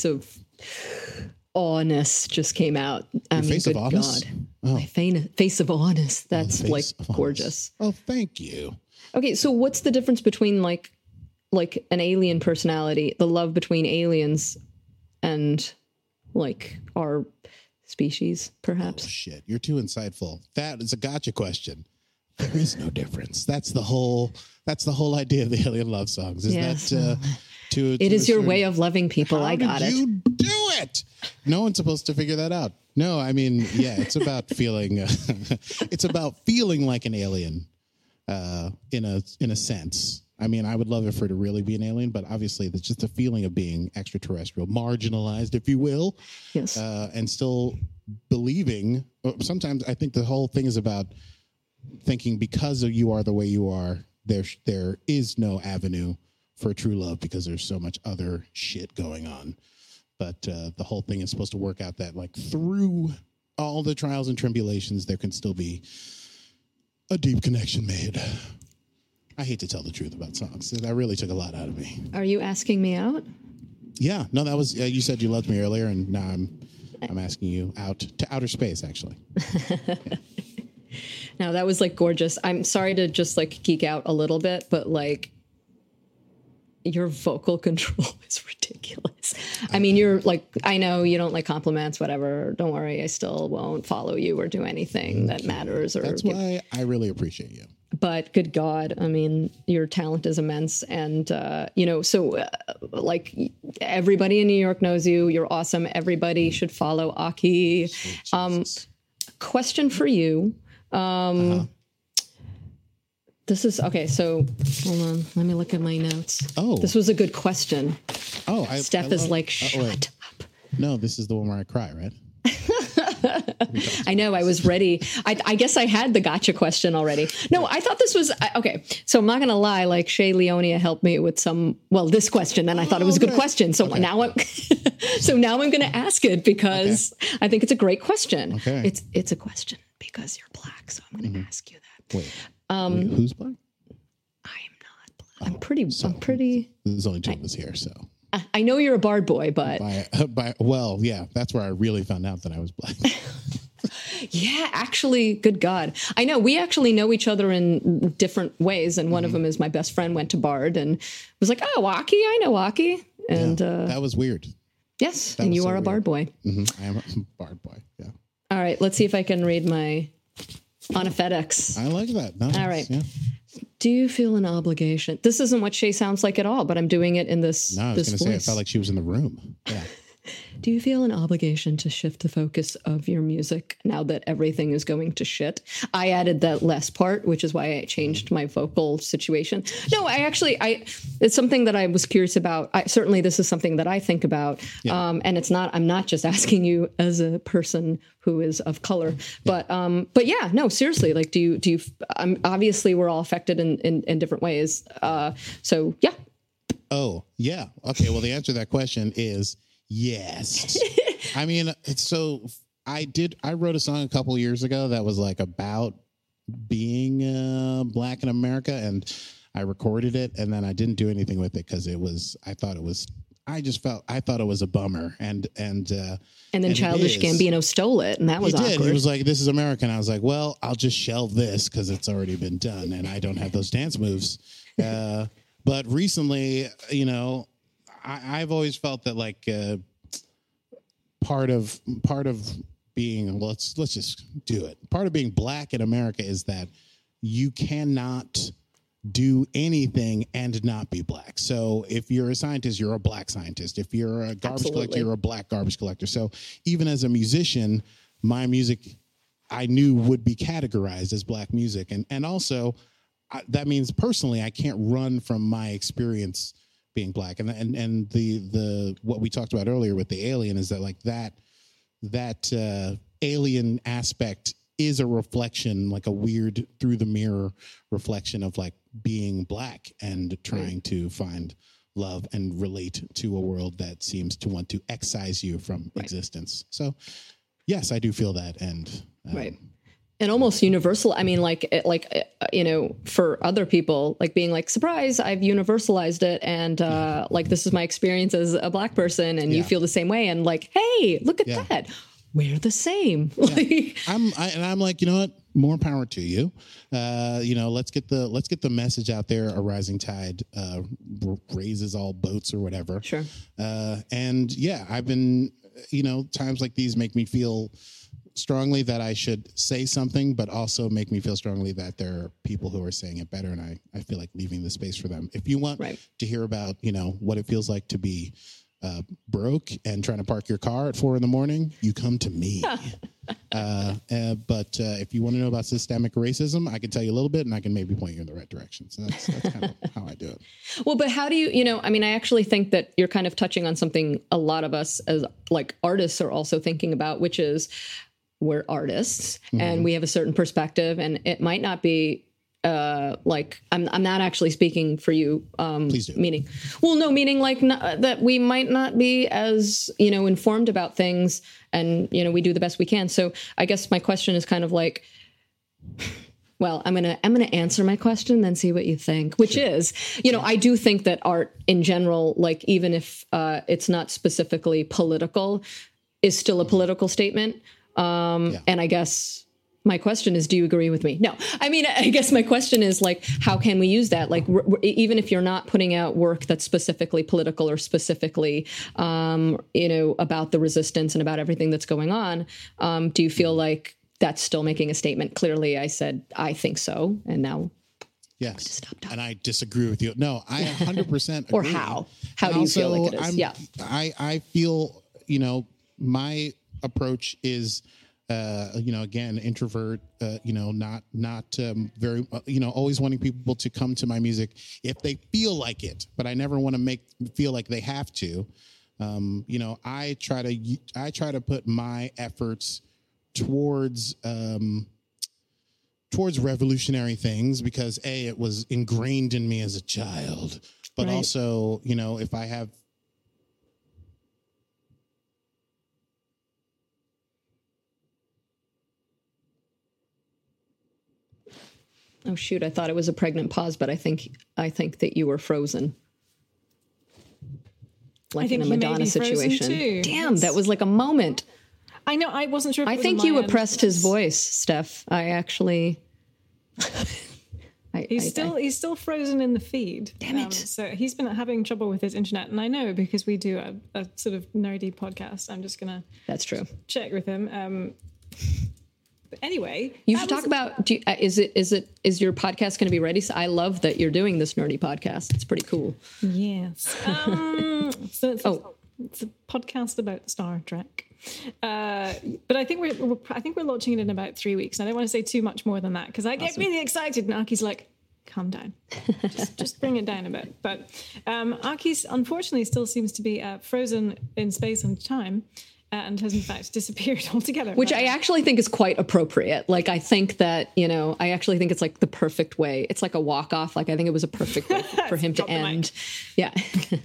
face of awness just came out. I Your mean, face of good awness? God. Oh. My fa- face of awness. That's Face like of gorgeous. Oh, thank you. Okay, so what's the difference between like like an alien personality, the love between aliens and like our species, perhaps? Oh, Shit, you're too insightful. That is a gotcha question. There is no difference. That's the whole. That's the whole idea of the alien love songs. Is Yeah. that uh, to? It is your way of loving people. I got did it. You do it. No one's supposed to figure that out. No, I mean, yeah, it's about feeling. Uh, it's about feeling like an alien, uh, in a in a sense. I mean, I would love it for it to really be an alien, but obviously, there's just a feeling of being extraterrestrial, marginalized, if you will, Yes. uh, and still believing. uh, Sometimes I think the whole thing is about thinking because of you are the way you are, there there is no avenue for true love because there's so much other shit going on. But uh, the whole thing is supposed to work out that like through all the trials and tribulations, there can still be a deep connection made. I hate to tell the truth about songs. That really took a lot out of me. Are you asking me out? Yeah, no, that was uh, you said you loved me earlier, and now I'm I'm asking you out to outer space. Actually, Now that was like gorgeous. I'm sorry to just like geek out a little bit, but like your vocal control is ridiculous. I mean, you're like, I know you don't like compliments, whatever. Don't worry, I still won't follow you or do anything that matters. Or that's why I really appreciate you. but good God, I mean, your talent is immense, and uh, you know, so uh, like everybody in New York knows you. You're awesome. Everybody should follow Akie. Um, question for you. Um, This is okay. So hold on. Let me look at my notes. Oh. this was a good question. Oh, I, Steph I is like, shut up. No, this is the one where I cry, right? I know. I was ready. I, I guess I had the gotcha question already. No, I thought this was okay. So I'm not gonna lie. Like Shay Leonia helped me with some. Well, this question, and I thought it was a good question. So now I'm. so now I'm gonna ask it because I think it's a great question. Okay. Mm-hmm. It's it's a question because you're black. So I'm gonna ask you that. Wait, um, who's black? I am not black. I'm pretty. I'm pretty. There's only two of us here, so I- I know you're a bard boy, but by by well, yeah, that's where I really found out that I was black. Yeah, actually, good God. I know we actually know each other in different ways. And Mm-hmm. one of them is my best friend went to Bard and was like, oh, Waki, I know Waki. And uh, that was weird. yes, and you so are a weird. Bard boy. Mm-hmm. I am a bard boy. Yeah, All right, let's see if I can read my on a FedEx. I like that. Nice. All right. Yeah. Do you feel an obligation? This isn't what Shay sounds like at all, but I'm doing it in this, No, I was going to say I felt like she was in the room. Yeah. Do you feel an obligation to shift the focus of your music now that everything is going to shit? I added that last part, which is why I changed my vocal situation. No, I actually, I it's something that I was curious about. I, certainly, this is something that I think about, um, and it's not. I'm not just asking you as a person who is of color, but um, but yeah, no, seriously. Like, do you do you? Um, obviously, we're all affected in in, in different ways. Uh, so yeah, Oh, yeah. Okay. Well, the answer to that question is yes. I mean, it's so I did. I wrote a song a couple years ago that was like about being uh, black in America, and I recorded it, and then I didn't do anything with it because it was. I thought it was. I just felt. I thought it was a bummer, and and uh, and then And Childish. Gambino stole it, and that was he did. awkward. He was like, "This is America." And I was like, "Well, I'll just shelve this because it's already been done, and I don't have those dance moves." Uh, but recently, you know, I, I've always felt that like uh, part of part of being let's let's just do it. Part of being black in America is that you cannot do anything and not be black. So if you're a scientist, you're a black scientist. If you're a garbage collector, you're a black garbage collector. So even as a musician, my music I knew would be categorized as black music, and and also I, that means personally I can't run from my experience being black, and and and the the what we talked about earlier with the alien is that like that that uh, alien aspect is a reflection, like a weird through the mirror reflection of like being black and trying to find love and relate to a world that seems to want to excise you from existence. So, yes, I do feel that, and um, right and almost universal i mean like like uh, you know for other people like being like surprise i've universalized it and uh like this is my experience as a black person and you feel the same way and like hey look at Yeah. that we're the same like I'm I, and I'm like, you know what? More power to you. Uh, you know, let's get the let's get the message out there. A rising tide uh, raises all boats, or whatever. sure Uh, and yeah, I've been, you know, times like these make me feel strongly that I should say something, but also make me feel strongly that there are people who are saying it better, and I I feel like leaving the space for them. If you want Right. to hear about, you know, what it feels like to be uh, broke and trying to park your car at four in the morning, you come to me. Uh, uh, but uh, if you want to know about systemic racism, I can tell you a little bit, and I can maybe point you in the right direction. So that's that's kind of how I do it. Well, but how do you, you know, I mean, I actually think that you're kind of touching on something a lot of us as like artists are also thinking about, which is we're artists and we have a certain perspective, and it might not be uh like i'm i'm not actually speaking for you um Please do. meaning well no meaning like not, that we might not be as you know informed about things and you know we do the best we can. So i guess my question is kind of like well i'm gonna i'm gonna answer my question then see what you think which is you know i do think that art in general like even if uh it's not specifically political is still a political statement um Yeah. and i guess my question is do you agree with me no i mean i guess my question is like how can we use that like r- r- even if you're not putting out work that's specifically political or specifically um, you know about the resistance and about everything that's going on um, do you feel like that's still making a statement clearly i said i think so and now Yes, and I disagree with you. No, I 100 percent Or how? How do you feel like it is? Yeah. I I feel you know my approach is. Uh, you know, again, introvert. Uh, you know, not not um, very. Uh, you know, always wanting people to come to my music if they feel like it, but I never want to make feel like they have to. Um, you know, I try to I try to put my efforts towards um, towards revolutionary things because a it was ingrained in me as a child, but Right. also you know if I have oh shoot i thought it was a pregnant pause but i think i think that you were frozen like in a Madonna situation. Damn, that was like a moment. I know. I wasn't sure. I was think you end. oppressed his voice, Steph. I actually. I, He's I- still he's still frozen in the feed. Damn it. so he's been having trouble with his internet, and I know because we do a, a sort of nerdy podcast. I'm just gonna that's true. check with him. Um, but anyway, You should talk about. Do you, uh, is it is it is your podcast going to be ready? So I love that you're doing this nerdy podcast. It's pretty cool. Yes. Um, so it's, Oh. it's a podcast about Star Trek. Uh, but I think we're, we're I think we're launching it in about three weeks. I don't want to say too much more than that because I get really excited. And Akie's like, "Calm down, just, just bring it down a bit." But um, Akie's unfortunately still seems to be uh, frozen in space and time, and has in fact disappeared altogether. Which I actually think is quite appropriate. Like I think that you know, I actually think it's like the perfect way. It's like a walk off. Like I think it was a perfect way for him to end. Yeah.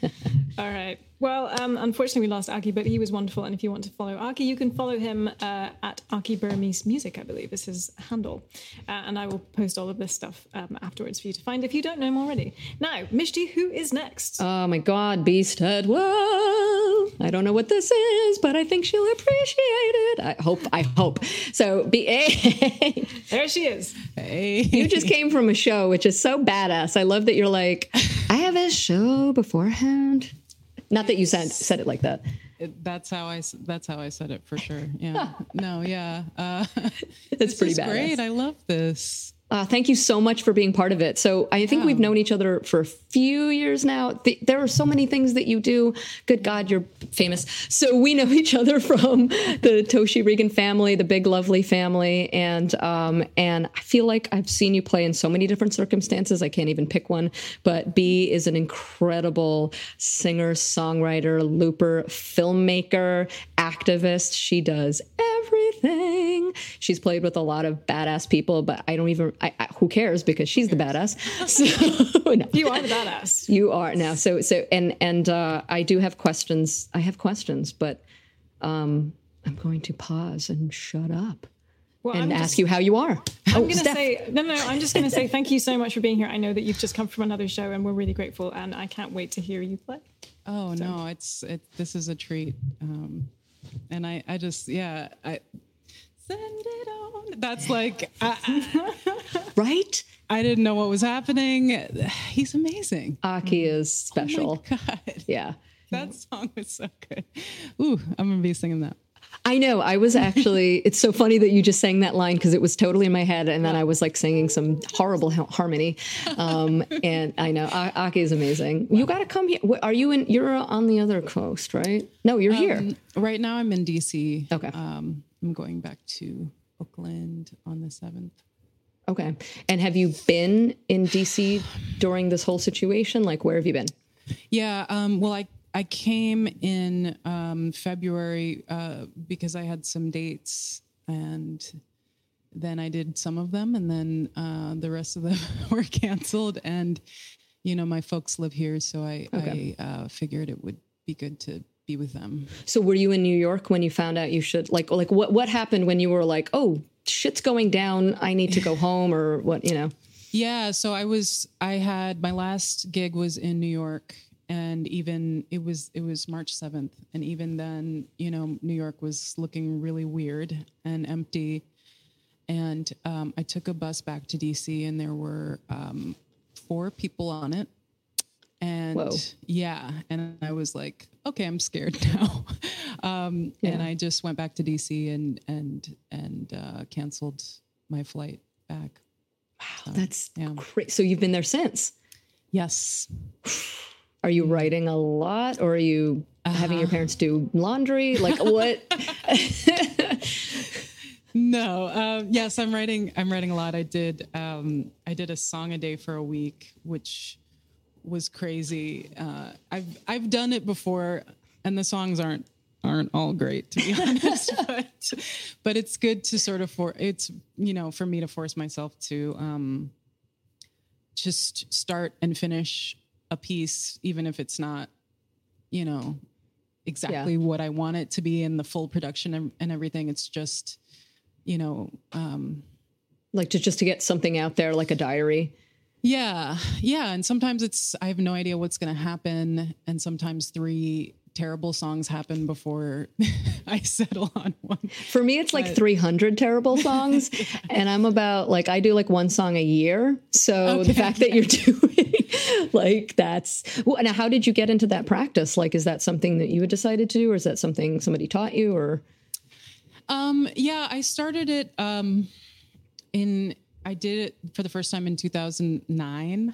All right. Well, um, unfortunately, we lost Akie, but he was wonderful. And if you want to follow Akie, you can follow him uh, at Akie Bermiss Music, I believe is his handle. Uh, and I will post all of this stuff um, afterwards for you to find if you don't know him already. Now, Mishti, who is next? Oh my God, Beast Head. Whoa! I don't know what this is, but I think she'll appreciate it. I hope. I hope. So, be there she is. Hey. you just came from a show, which is so badass. I love that you're like, I have a show beforehand. Not that you said said it like that. It- that's how I that's how I said it for sure. Yeah. no, yeah. Uh, It's this pretty is great. I love this. Uh, thank you so much for being part of it. So I think we've known each other for a few years now. Th- there are so many things that you do. Good God, you're famous. So we know each other from the Toshi Reagon family, the Big Lovely family, and um, and I feel like I've seen you play in so many different circumstances. I can't even pick one. But Be is an incredible singer, songwriter, looper, filmmaker, activist. She does everything. She's played with a lot of badass people, but I don't even. I, I, who cares? Because she's the badass. So no. You are the badass. You are now. So so and and uh, I do have questions. I have questions, but um, I'm going to pause and shut up Well, and I'm ask just- you how you are. I'm oh, going to Steph. say, no, no, I'm just going to say thank you so much for being here. I know that you've just come from another show and we're really grateful. And I can't wait to hear you play. Oh no, it's it. This is a treat. Um, and I I just yeah I send it on. That's like I, right? I didn't know what was happening. He's amazing. Akie is oh special. Oh God, yeah. that song was so good. Ooh, I'm gonna be singing that. I know. I was actually. It's so funny that you just sang that line because it was totally in my head, and then I was like singing some horrible ha- harmony. Um, and I know A- Akie is amazing. You got to come here. Are you in? You're on the other coast, right? No, you're here. Um, right now, I'm in DC. Okay. Um, I'm going back to Oakland on the seventh. Okay. And have you been in DC during this whole situation? Like, where have you been? Yeah. Um, well, I I came in um, February uh, because I had some dates, and then I did some of them, and then uh, the rest of them were canceled. And you know, my folks live here, so I Okay. I uh, figured it would be good to be with them. So, were you in New York when you found out you should like like what what happened when you were like, oh, shit's going down, I need to go home, or what? You know? Yeah, so I was I had my last gig was in New York and even it was it was March 7th and even then, you know, New York was looking really weird and empty. And um, I took a bus back to DC and there were um, four people on it. And Whoa. yeah, and I was like, okay, I'm scared now. um, And I just went back to DC and and and uh, canceled my flight back. Wow, That's yeah. crazy. So you've been there since. Yes. Are you writing a lot, or are you having your parents do laundry? Like what? No. Um, yes, I'm writing. I'm writing a lot. I did. Um, I did a song a day for a week, which was crazy. Uh, I've I've done it before, and the songs aren't aren't all great to be honest. but but it's good to sort of for it's you know for me to force myself to um, just start and finish a piece, even if it's not you know exactly what I want it to be in the full production and, and everything. It's just you know um, like to just to get something out there, like a diary. yeah, yeah. And sometimes it's, I have no idea what's going to happen. And sometimes three terrible songs happen before I settle on one. For me, it's like 300 terrible songs, and I'm about like I do like one song a year. So the fact that you're doing like that's well, now. How did you get into that practice? Like, is that something that you had decided to do, or is that something somebody taught you, or Um, yeah, I started it um, in, I did it for the first time in 2009.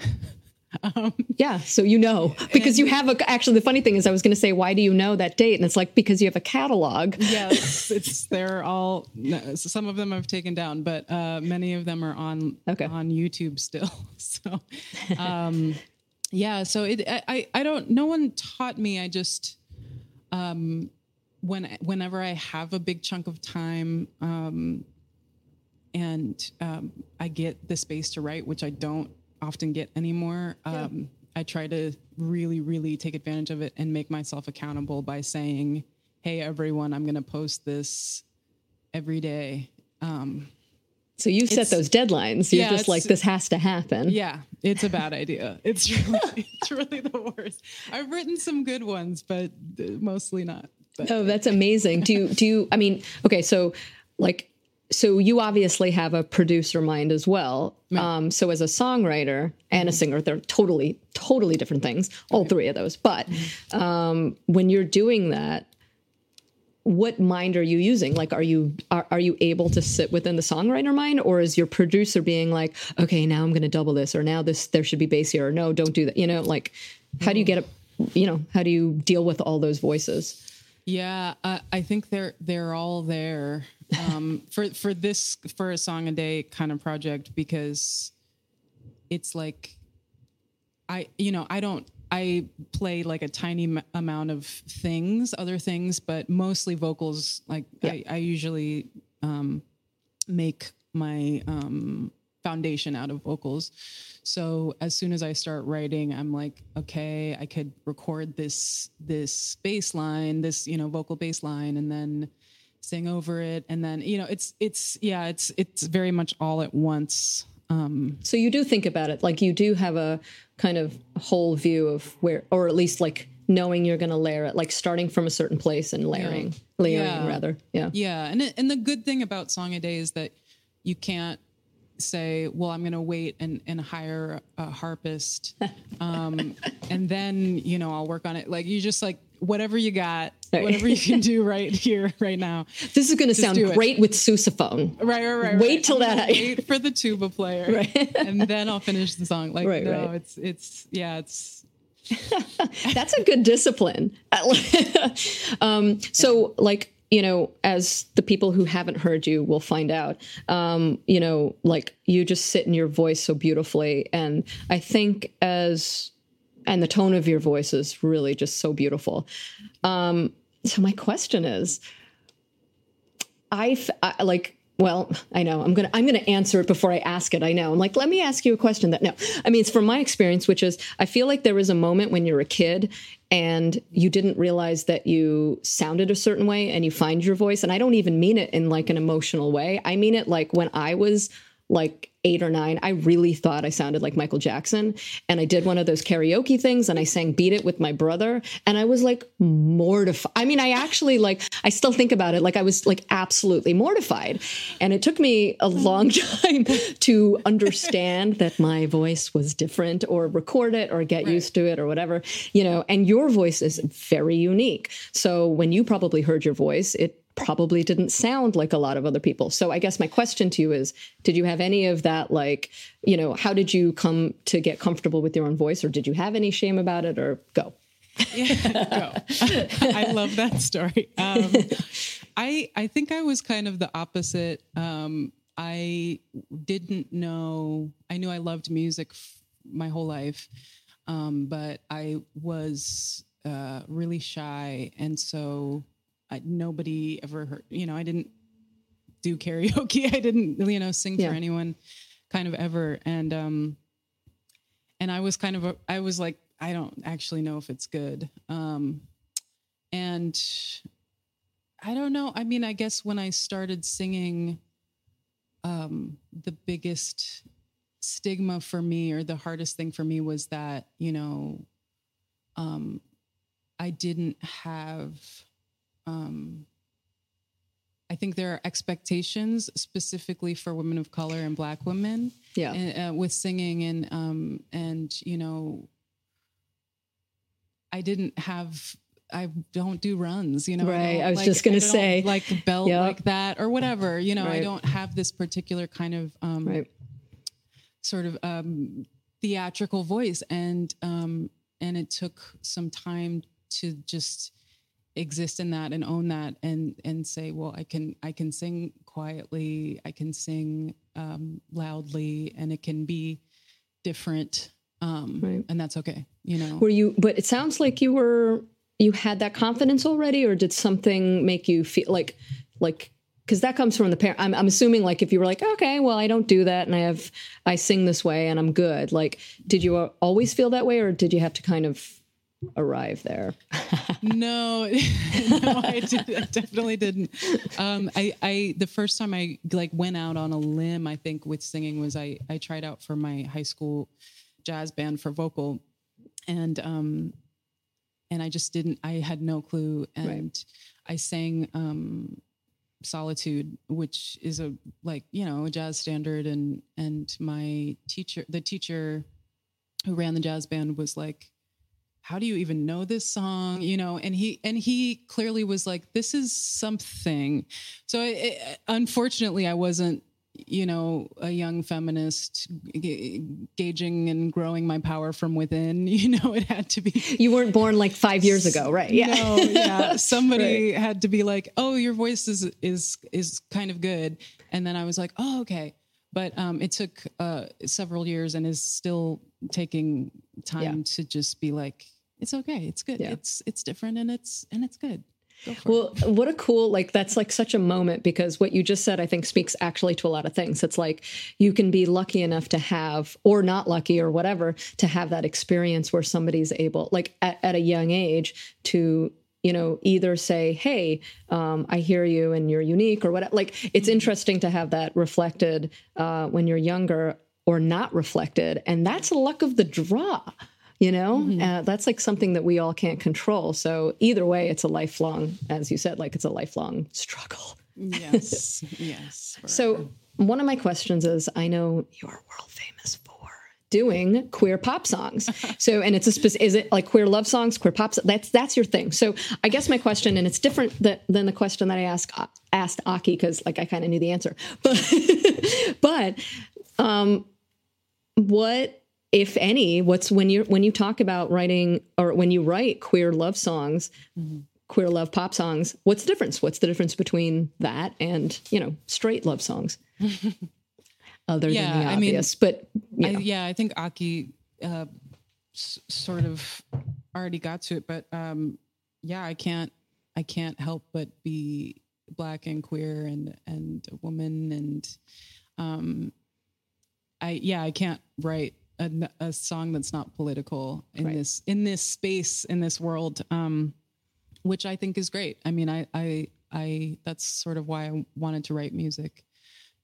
Yeah? So you know because you have a. Actually, the funny thing is, I was going to say, why do you know that date? And it's like because you have a catalog. yes, it's they're all no, some of them I've taken down, but uh, many of them are on Okay. on YouTube still. So, um, yeah. So it I, I I don't. No one taught me. I just um, when whenever I have a big chunk of time. Um, and um, I get the space to write, which I don't often get anymore. Um, I try to really, really take advantage of it and make myself accountable by saying, "Hey, everyone, I'm going to post this every day." Um, So you set those deadlines. You're Yeah, just like this has to happen. yeah, it's a bad idea. It's really, it's really the worst. I've written some good ones, but uh, mostly not. But Oh, that's amazing. Do you do you I mean, okay, so like so you obviously have a producer mind as well. Um, so as a songwriter and a singer, they're totally, totally different things, all three of those. But um, when you're doing that, what mind are you using? Like, are you are, are you able to sit within the songwriter mind, or is your producer being like, okay, now I'm going to double this, or now this there should be bass here, or no, don't do that. You know, like, how do you get a, You know, how do you deal with all those voices? Yeah, uh, I think they're they're all there um, for for this for a song a day kind of project because it's like I you know I don't I play like a tiny m- amount of things other things but mostly vocals like I, I usually um, make my um, foundation out of vocals. So as soon as I start writing, I'm like, okay, I could record this this bass line, this you know vocal bass line, and then sing over it, and then you know it's it's yeah it's it's very much all at once. Um, So you do think about it, like you do have a kind of whole view of where, or at least like knowing you're going to layer it, like starting from a certain place and layering, layering Yeah. rather. Yeah. Yeah, and it- and the good thing about Song a Day is that you can't say, "Well, I'm going to wait and and hire a harpist, um, and then you know I'll work on it." Like you just like whatever you got, whatever you can do right here, right now. This is going to sound great with sousaphone. Right, right, right. Wait right. till that- Wait for the tuba player, Right. and then I'll finish the song. Like Right, no, right. it's it's yeah, it's That's a good discipline. um, so, like, you know, as the people who haven't heard you will find out, um, you know, like you just sit in your voice so beautifully. And I think as, and the tone of your voice is really just so beautiful. Um, so my question is, I, I like, well, I know I'm gonna I'm gonna answer it before I ask it. I know. I'm like, let me ask you a question that no. I mean, it's from my experience, which is I feel like there was a moment when you're a kid and you didn't realize that you sounded a certain way and you find your voice. And I don't even mean it in like an emotional way. I mean it like when I was like eight or nine, I really thought I sounded like Michael Jackson. And I did one of those karaoke things and I sang Beat It with my brother. And I was like mortified. I mean, I actually like, I still think about it. Like I was like absolutely mortified. And it took me a long time to understand that my voice was different or record it or get right. used to it or whatever, you know, and your voice is very unique. So when you probably heard your voice, it probably didn't sound like a lot of other people. So I guess my question to you is did you have any of that like, you know, how did you come to get comfortable with your own voice or did you have any shame about it or go? yeah, go. I love that story. Um, I I think I was kind of the opposite. Um, I didn't know. I knew I loved music f- my whole life, um, but I was uh, really shy, and so I, nobody ever heard, you know, I didn't do karaoke. I didn't, you know, sing yeah. for anyone kind of ever. And, um, and I was kind of, a, I was like, I don't actually know if it's good. Um, and I don't know. I mean, I guess when I started singing, um, the biggest stigma for me or the hardest thing for me was that, you know, um, I didn't have um, I think there are expectations specifically for women of color and Black women. Yeah, and, uh, with singing and um, and you know, I didn't have. I don't do runs, you know. Right. I, I was like, just going to say, like belt yep. like that or whatever. You know, right. I don't have this particular kind of um, right. sort of um, theatrical voice, and um, and it took some time to just exist in that and own that and and say well i can i can sing quietly i can sing um, loudly and it can be different um, right. and that's okay you know were you but it sounds like you were you had that confidence already or did something make you feel like like because that comes from the parent I'm, I'm assuming like if you were like okay well i don't do that and i have i sing this way and i'm good like did you always feel that way or did you have to kind of arrive there. no, no, I, did, I, definitely didn't. Um, I, I, the first time I like went out on a limb, I think with singing was I, I tried out for my high school jazz band for vocal, and um, and I just didn't. I had no clue, and right. I sang um, solitude which is a like you know a jazz standard and and my teacher the teacher who ran the jazz band was like how do you even know this song? You know and he and he clearly was like this is something. So it, unfortunately i wasn't you know a young feminist g- gauging and growing my power from within. You know it had to be. You weren't born like five years ago. Right. Yeah. No, yeah. Somebody right. had to be like oh your voice is is is kind of good. And then i was like oh okay. But um, it took uh, several years and is still taking time yeah. to just be like it's okay it's good yeah. it's it's different and it's and it's good well it. what a cool like that's like such a moment because what you just said i think speaks actually to a lot of things it's like you can be lucky enough to have or not lucky or whatever to have that experience where somebody's able like at, at a young age to you know either say hey um, i hear you and you're unique or whatever like it's mm-hmm. interesting to have that reflected uh, when you're younger or not reflected and that's the luck of the draw you know? Mm-hmm. uh, that's like something that we all can't control. So either way it's a lifelong as you said like it's a lifelong struggle. Yes. Yes forever. so one of my questions is i know you're world famous for doing queer pop songs. So and it's a specific is it like queer love songs queer pop that's that's your thing. So i guess my question and it's different that, than the question that i asked uh, asked Akie because like i kind of knew the answer. But but um what if any what's when you when you talk about writing or when you write queer love songs mm-hmm. queer love pop songs. What's the difference? What's the difference between that and you know straight love songs? Other Yeah, than the I mean, obvious, but you I, yeah, I think Akie uh, s- sort of already got to it, but um, yeah, I can't, I can't help but be black and queer and and a woman, and um, I yeah, I can't write a song that's not political in Right. this in this space in this world, um, which I think is great. I mean, I I I that's sort of why I wanted to write music,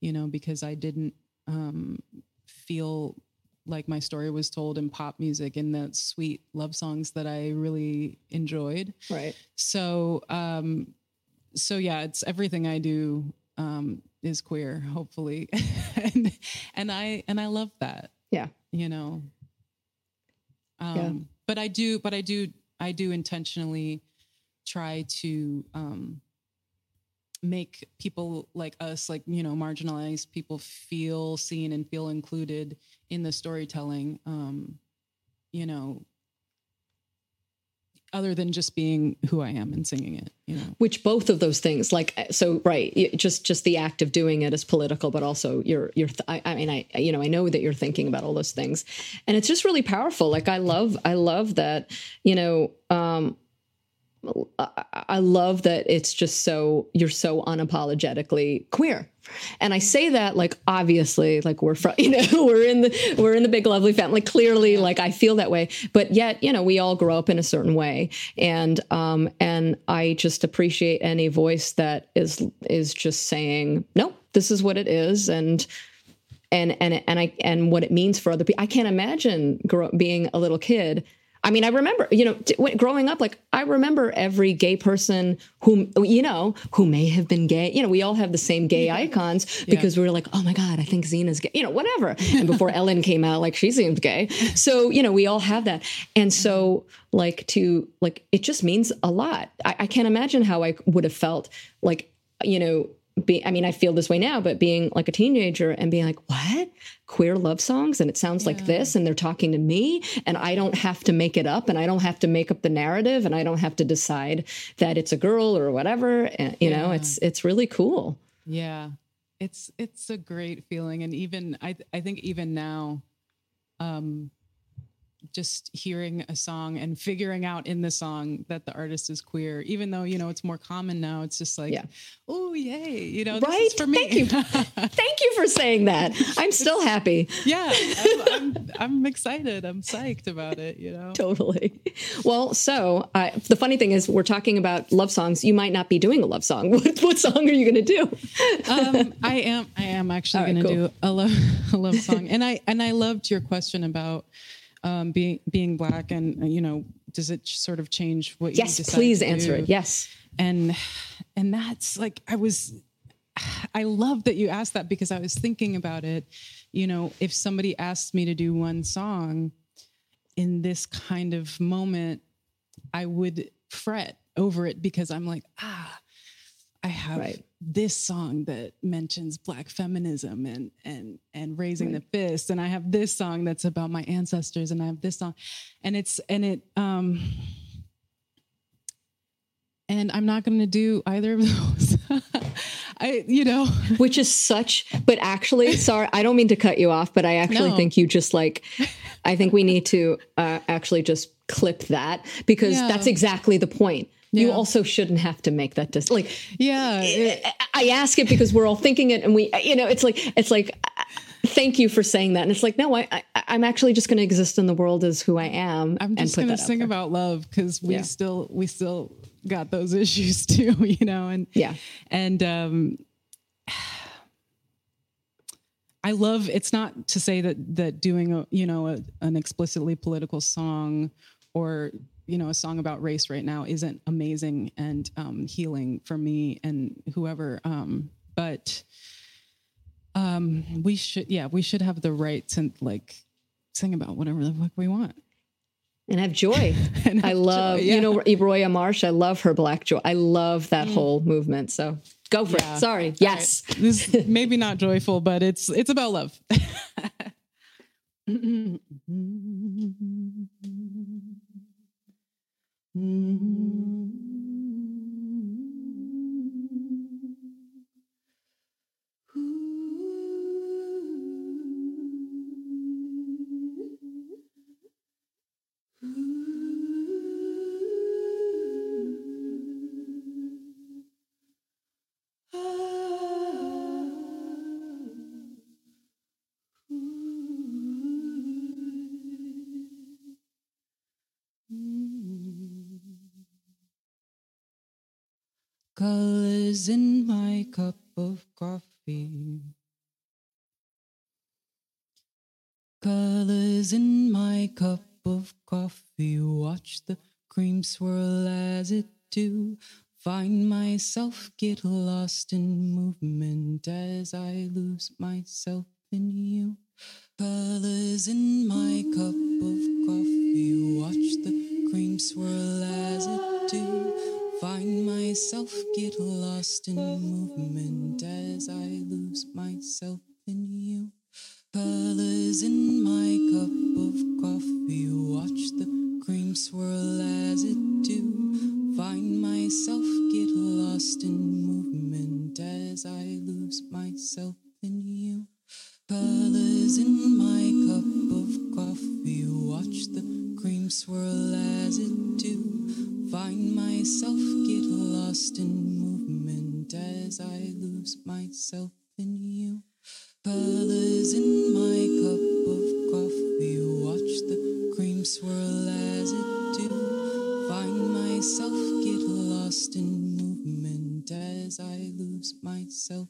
you know, because I didn't um, feel like my story was told in pop music in the sweet love songs that I really enjoyed. right. So, um, so yeah, it's everything I do um, is queer, hopefully, and and I and I love that, Yeah. you know. Um, Yeah. But I do, but I do, I do intentionally try to um, make people like us, like you know, marginalized people, feel seen and feel included in the storytelling. Um, you know, other than just being who I am and singing it, you know. which both of those things like so right just just the act of doing it is political but also you're you're th- I, I mean i you know i know that you're thinking about all those things and it's just really powerful like i love i love that you know um I, love that it's just so you're so unapologetically queer and i say that like obviously like we're from you know we're in the we're in the big lovely family clearly like i feel that way but yet you know we all grow up in a certain way and um and i just appreciate any voice that is is just saying no this is what it is and and and and I and what it means for other people. I can't imagine grow, being a little kid. I mean, I remember, you know, t- when- growing up, like I remember every gay person who, you know, who may have been gay. You know, we all have the same gay icons because we were like, oh my god, I think Xena's gay. You know, whatever. And before Ellen came out, like she seemed gay. So you know, we all have that. And so, like to like, it just means a lot. I, I can't imagine how I would have felt like, you know, be, I mean, I feel this way now, but being like a teenager and being like, what? Queer love songs? And it sounds like this, and they're talking to me, and I don't have to make it up, and I don't have to make up the narrative, and I don't have to decide that it's a girl or whatever. And, you know, it's it's really cool. Yeah. It's it's a great feeling and even I I think even now um just hearing a song and figuring out in the song that the artist is queer even though you know it's more common now it's just like Yeah. oh yay you know this Right? is for me Thank you. Thank you for saying that. I'm still happy. yeah I'm, I'm I'm excited I'm psyched about it you know Totally. Well, so uh, the funny thing is, we're talking about love songs. You might not be doing a love song. What, what song are you going to do? um, I am. I am actually All right, going to cool. do a love, a love song, and I and I loved your question about um, being being black, and uh, you know, does it sort of change what you Yes, please to answer do? it. Yes. and and that's like I was. I love that you asked that because I was thinking about it. You know, if somebody asked me to do one song in this kind of moment, I would fret over it because I'm like, ah, I have Right. this song that mentions black feminism and and and raising the fist, and I have this song that's about my ancestors, and I have this song, and it's and it um and I'm not going to do either of those. I, you know, which is such but actually sorry i don't mean to cut you off but i actually No. think you just like i think we need to uh, actually just clip that because Yeah. that's exactly the point you also shouldn't have to make that decision. like yeah, it- I- ask it because we're all thinking it and we you know it's like it's like uh, thank you for saying that and it's like no i, I i'm actually just going to exist in the world as who i am I'm and just put going to sing about love because we Yeah. still we still got those issues too, you know, and Yeah. and um, I love. It's not to say that that doing a you know a, an explicitly political song or you know a song about race right now isn't amazing and um, healing for me and whoever. Um, but um, we should yeah we should have the right to like sing about whatever the fuck we want. and have joy. And I have love, joy, you know, Roya Marsh. I love her black joy. I love that whole movement. So go for Yeah. it. Sorry. Yes. this is maybe not joyful, but it's it's about love. Colors myself get lost in movement as I lose myself in you. Colors in my cup of coffee. Watch the cream swirl as it do. Find myself get lost in movement as I lose myself in you. Colors in my cup of coffee. Watch the cream swirl as it do. Find myself get lost in movement as I lose myself in you. Colors in my cup of coffee. Watch the cream swirl as it do. Find myself get lost in movement as I lose myself in you. Colors in my cup of coffee. Watch the cream swirl as it do. Find myself get lost in movement as I lose myself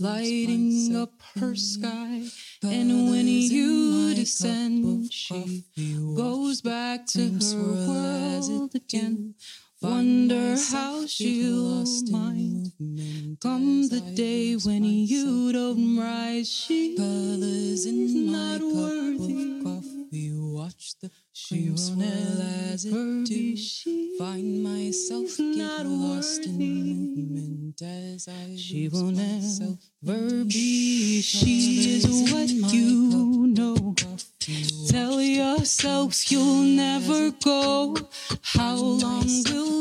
lighting up her sky, and when you descend, she goes back to her world again. Wonder how she'll mind. Come the day when you don't rise, she colors in not worthy. Coffee, watch the she will never as it do. Find myself get lost in movement as I she will never be. She is what you know. Tell yourself you'll never go. How long will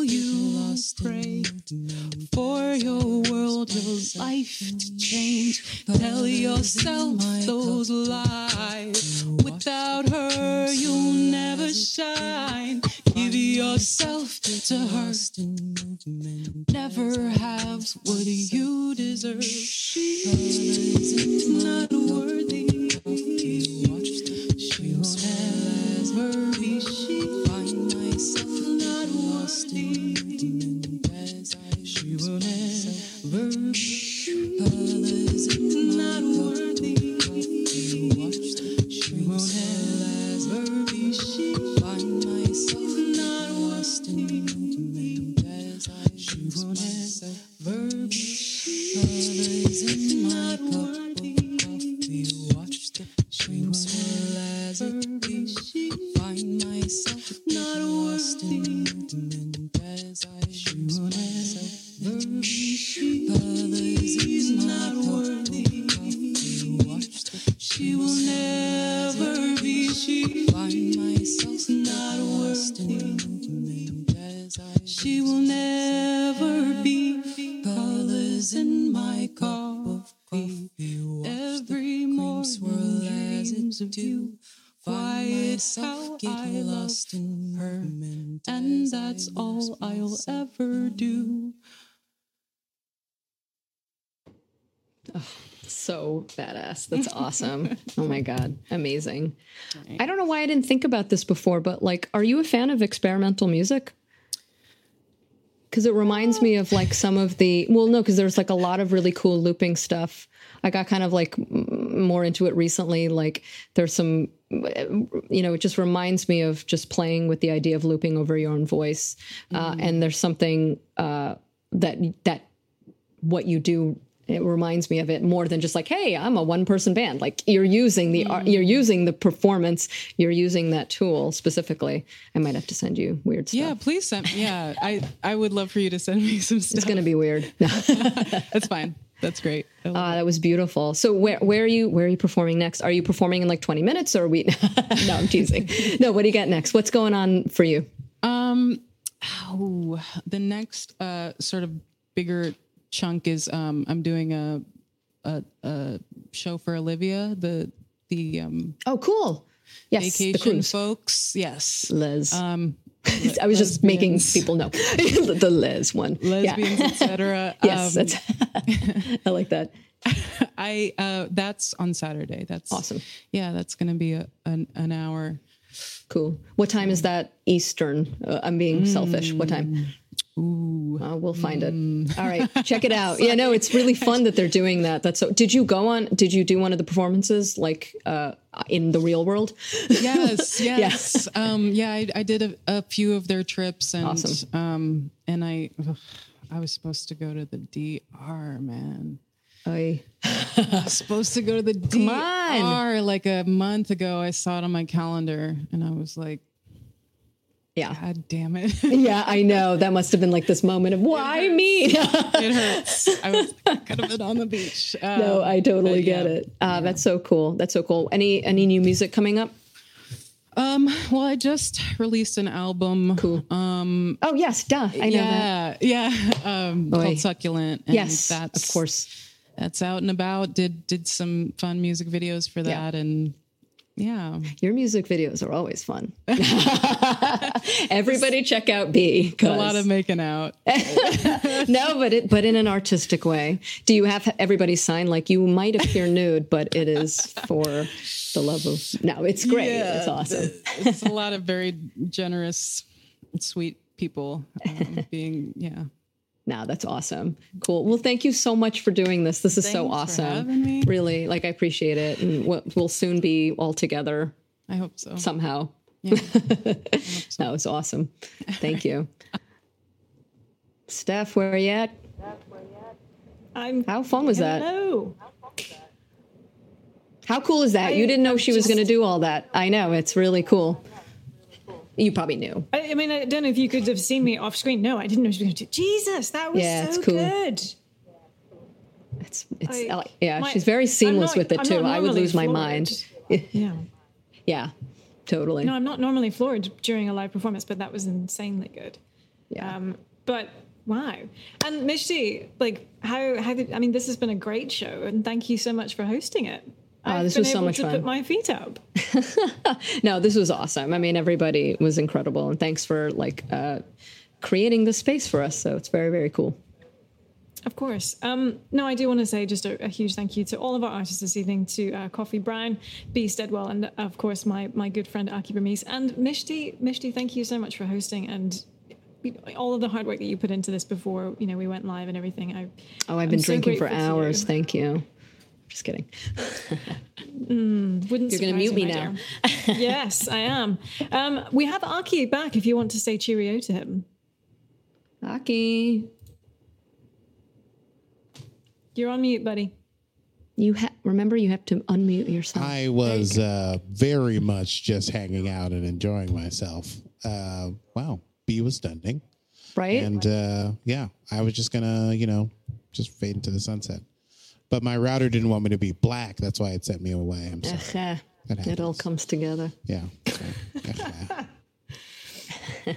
for your world, your life to change? Tell yourself those lies. Without her, you'll never shine. Give yourself to her. Never have what you deserve. She's not worthy. She will never be. Find myself not lost will never be. In not. I lost in her, and that's all I'll ever do. Oh, So badass. That's awesome. oh my God. Amazing. I don't know why I didn't think about this before, but like, are you a fan of experimental music? Because it reminds me of like some of the well no because there's like a lot of really cool looping stuff. I got kind of like m- more into it recently like there's some you know it just reminds me of just playing with the idea of looping over your own voice uh, and there's something uh, that that what you do it reminds me of it more than just like hey i'm a one person band like you're using the art you're using the performance you're using that tool specifically i might have to send you weird stuff Yeah, please send. Yeah, I I would love for you to send me some stuff. it's gonna be weird no. That's fine. That's great. Ah, that was beautiful. So where where are you where are you performing next? Are you performing in like 20 minutes or are we No, I'm teasing. No, what do you got next? What's going on for you? Um, oh, the next uh, sort of bigger chunk is um, I'm doing a, a a show for Olivia, the the um, Oh, cool. Yes, vacation folks. Yes, Les. um, I was just making people know the, Les one. Yeah. lesbians, etc. Yes, Um, I like that. I uh, that's on Saturday. That's Awesome. Yeah, that's gonna be a, an an hour. Cool. What time is that Eastern? Uh, I'm being selfish. What time? Mm. Ooh, Uh, we'll find it. All right, check it out. yeah, no, it's really fun that they're doing that. That's so. Did you go on? Did you do one of the performances like uh, in the real world? yes, yes. Um, yeah, I, I did a, a few of their trips, and Awesome. um, and I, ugh, I was supposed to go to the DR, man. I was supposed to go to the. DR like a month ago. I saw it on my calendar, and I was like, yeah. God damn it! Yeah, I know. That must have been like this moment of why me? it hurts. I was could have been on the beach. Um, no, I totally get yeah. it. Uh, That's so cool. That's so cool. Any any new music coming up? Um, well, I just released an album. Cool. Um, Oh yes, duh. I know that. yeah, yeah. Um, Oy. called Succulent. And Yes, that's, of course. That's out and about. Did did some fun music videos for Yeah. that, and yeah, Your music videos are always fun. Everybody check out Be. a lot of making out. no, but it, but in an artistic way. Do you have everybody sign like you might appear nude, but it is for the love of? No, it's great. it's awesome. it's a lot of very generous, sweet people um, being yeah. No, that's awesome. Cool. Well, thank you so much for doing this. This is so Thanks for awesome. having me. Really, like I appreciate it, and we'll, we'll soon be all together I hope so. somehow. yeah that was awesome. Thank you. Steph, where are you at? I'm. How fun was that? Hello. How cool is that? you didn't know I'm she was going to do all that. I know. It's really cool. You probably knew. I, I mean, I don't know if you could have seen me off screen. No, I didn't know she was going to do. Jesus, that was Yeah, so it's cool. good. It's, it's I- I yeah, my- she's very seamless not- with it I'm too. I would lose my mind. Yeah. Yeah, totally. No, I'm not normally floored during a live performance, but that was insanely good. yeah. Um, but wow. And Mishti, like how how did I mean this has been a great show and thank you so much for hosting it. Oh, this was so much to fun. put my feet up. no, this was awesome. I mean, everybody was incredible, and thanks for like uh, creating the space for us. So it's very, very cool. Of course. Um, no, I do want to say just a, a huge thank you to all of our artists this evening, to uh, Kofy Brown, Be. Steadwell, and of course my my good friend Akie Bermiss. And Mishti, Mishti, thank you so much for hosting and all of the hard work that you put into this before you know we went live and everything. I, Oh, I've I'm been so drinking for hours. you. Thank you. Just kidding. Wouldn't You're gonna mute me now. yes, I am. Um, we have Akie back if you want to say cheerio to him. Akie, You're on mute, buddy. you ha- remember you have to unmute yourself. I was uh, very much just hanging out and enjoying myself. Uh, wow, Be was stunning, right? and uh, yeah, I was just gonna, you know, just fade into the sunset. But my router didn't want me to be black. That's why it sent me away. I'm sorry. Ugh, it all comes together. Yeah. So.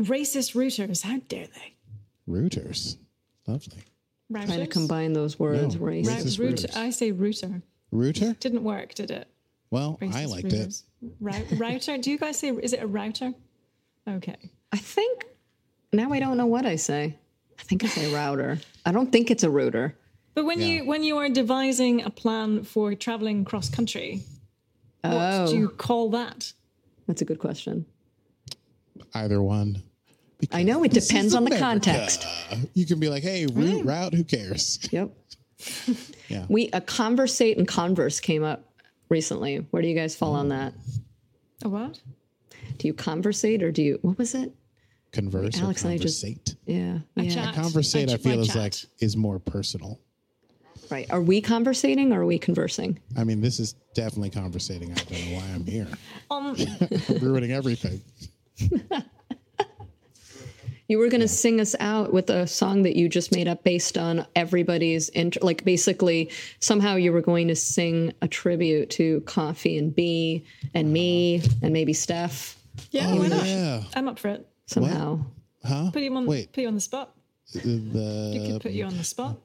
Racist rooters, how dare they? Rooters, lovely. Trying to combine those words. No, race. Right, Racist root, rooters. I say router. Router? Didn't work, did it? Well, I Racist liked it. rooters. Router? Do you guys say, is it a router? Okay. I think now I don't know what I say. I think I say router. I don't think it's a router. But when you when you are devising a plan for traveling cross country, what Oh. do you oh. call that? That's a good question. Either one. I know it depends on the context. You can be like, hey, root route, who cares? Yep. Yeah. We a conversate and converse came up recently. Where do you guys fall on that? A what? Do you conversate or do you what was it? Converse Alex or and I just- conversate. Yeah. Yeah. chat. Conversate, I I feel is chat. like is more personal. Right. Are we conversating or are we conversing? I mean, this is definitely conversating. I don't know why I'm here. Um, Ruining everything. You were going to sing us out with a song that you just made up based on everybody's inter- like basically somehow you were going to sing a tribute to Kofy and Be and me and maybe Steph yeah, Oh, why not? yeah. I'm up for it. somehow. Huh? Put you on. Wait. Put you on the spot. You The, could put you on the spot.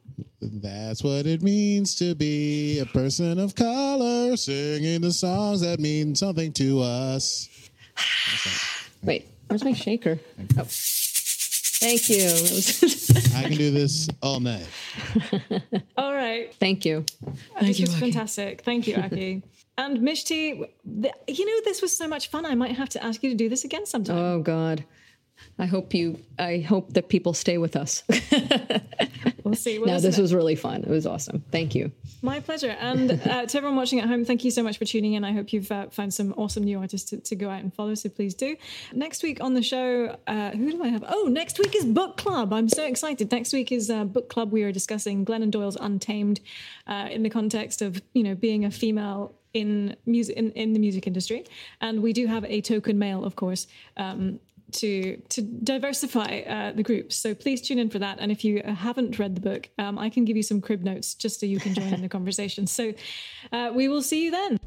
that's what it means to be a person of color, singing the songs that mean something to us. Wait, where's my shaker? Oh. Thank you. I can do this all night. All right. Thank you. Thank this was fantastic. Thank you, Akie. and Mishti, you know, this was so much fun. I might have to ask you to do this again sometime. Oh God. I hope you I hope that people stay with us. we'll see. Well, no, this was really fun. It was awesome. Thank you. My pleasure. And uh, to everyone watching at home, thank you so much for tuning in. I hope you've uh, found some awesome new artists to, to go out and follow. So please do. Next week on the show, uh, who do I have? Oh, next week is book club. I'm so excited. Next week is uh, book club. We are discussing Glennon Doyle's Untamed uh, in the context of you know being a female in music in, in the music industry, and we do have a token male, of course. Um, to to diversify uh, the groups. So please tune in for that. And if you haven't read the book, um, I can give you some crib notes just so you can join in the conversation. So uh, we will see you then.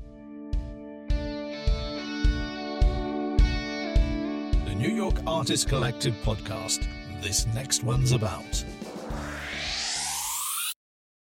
The New York Artist Collective podcast. This next one's about.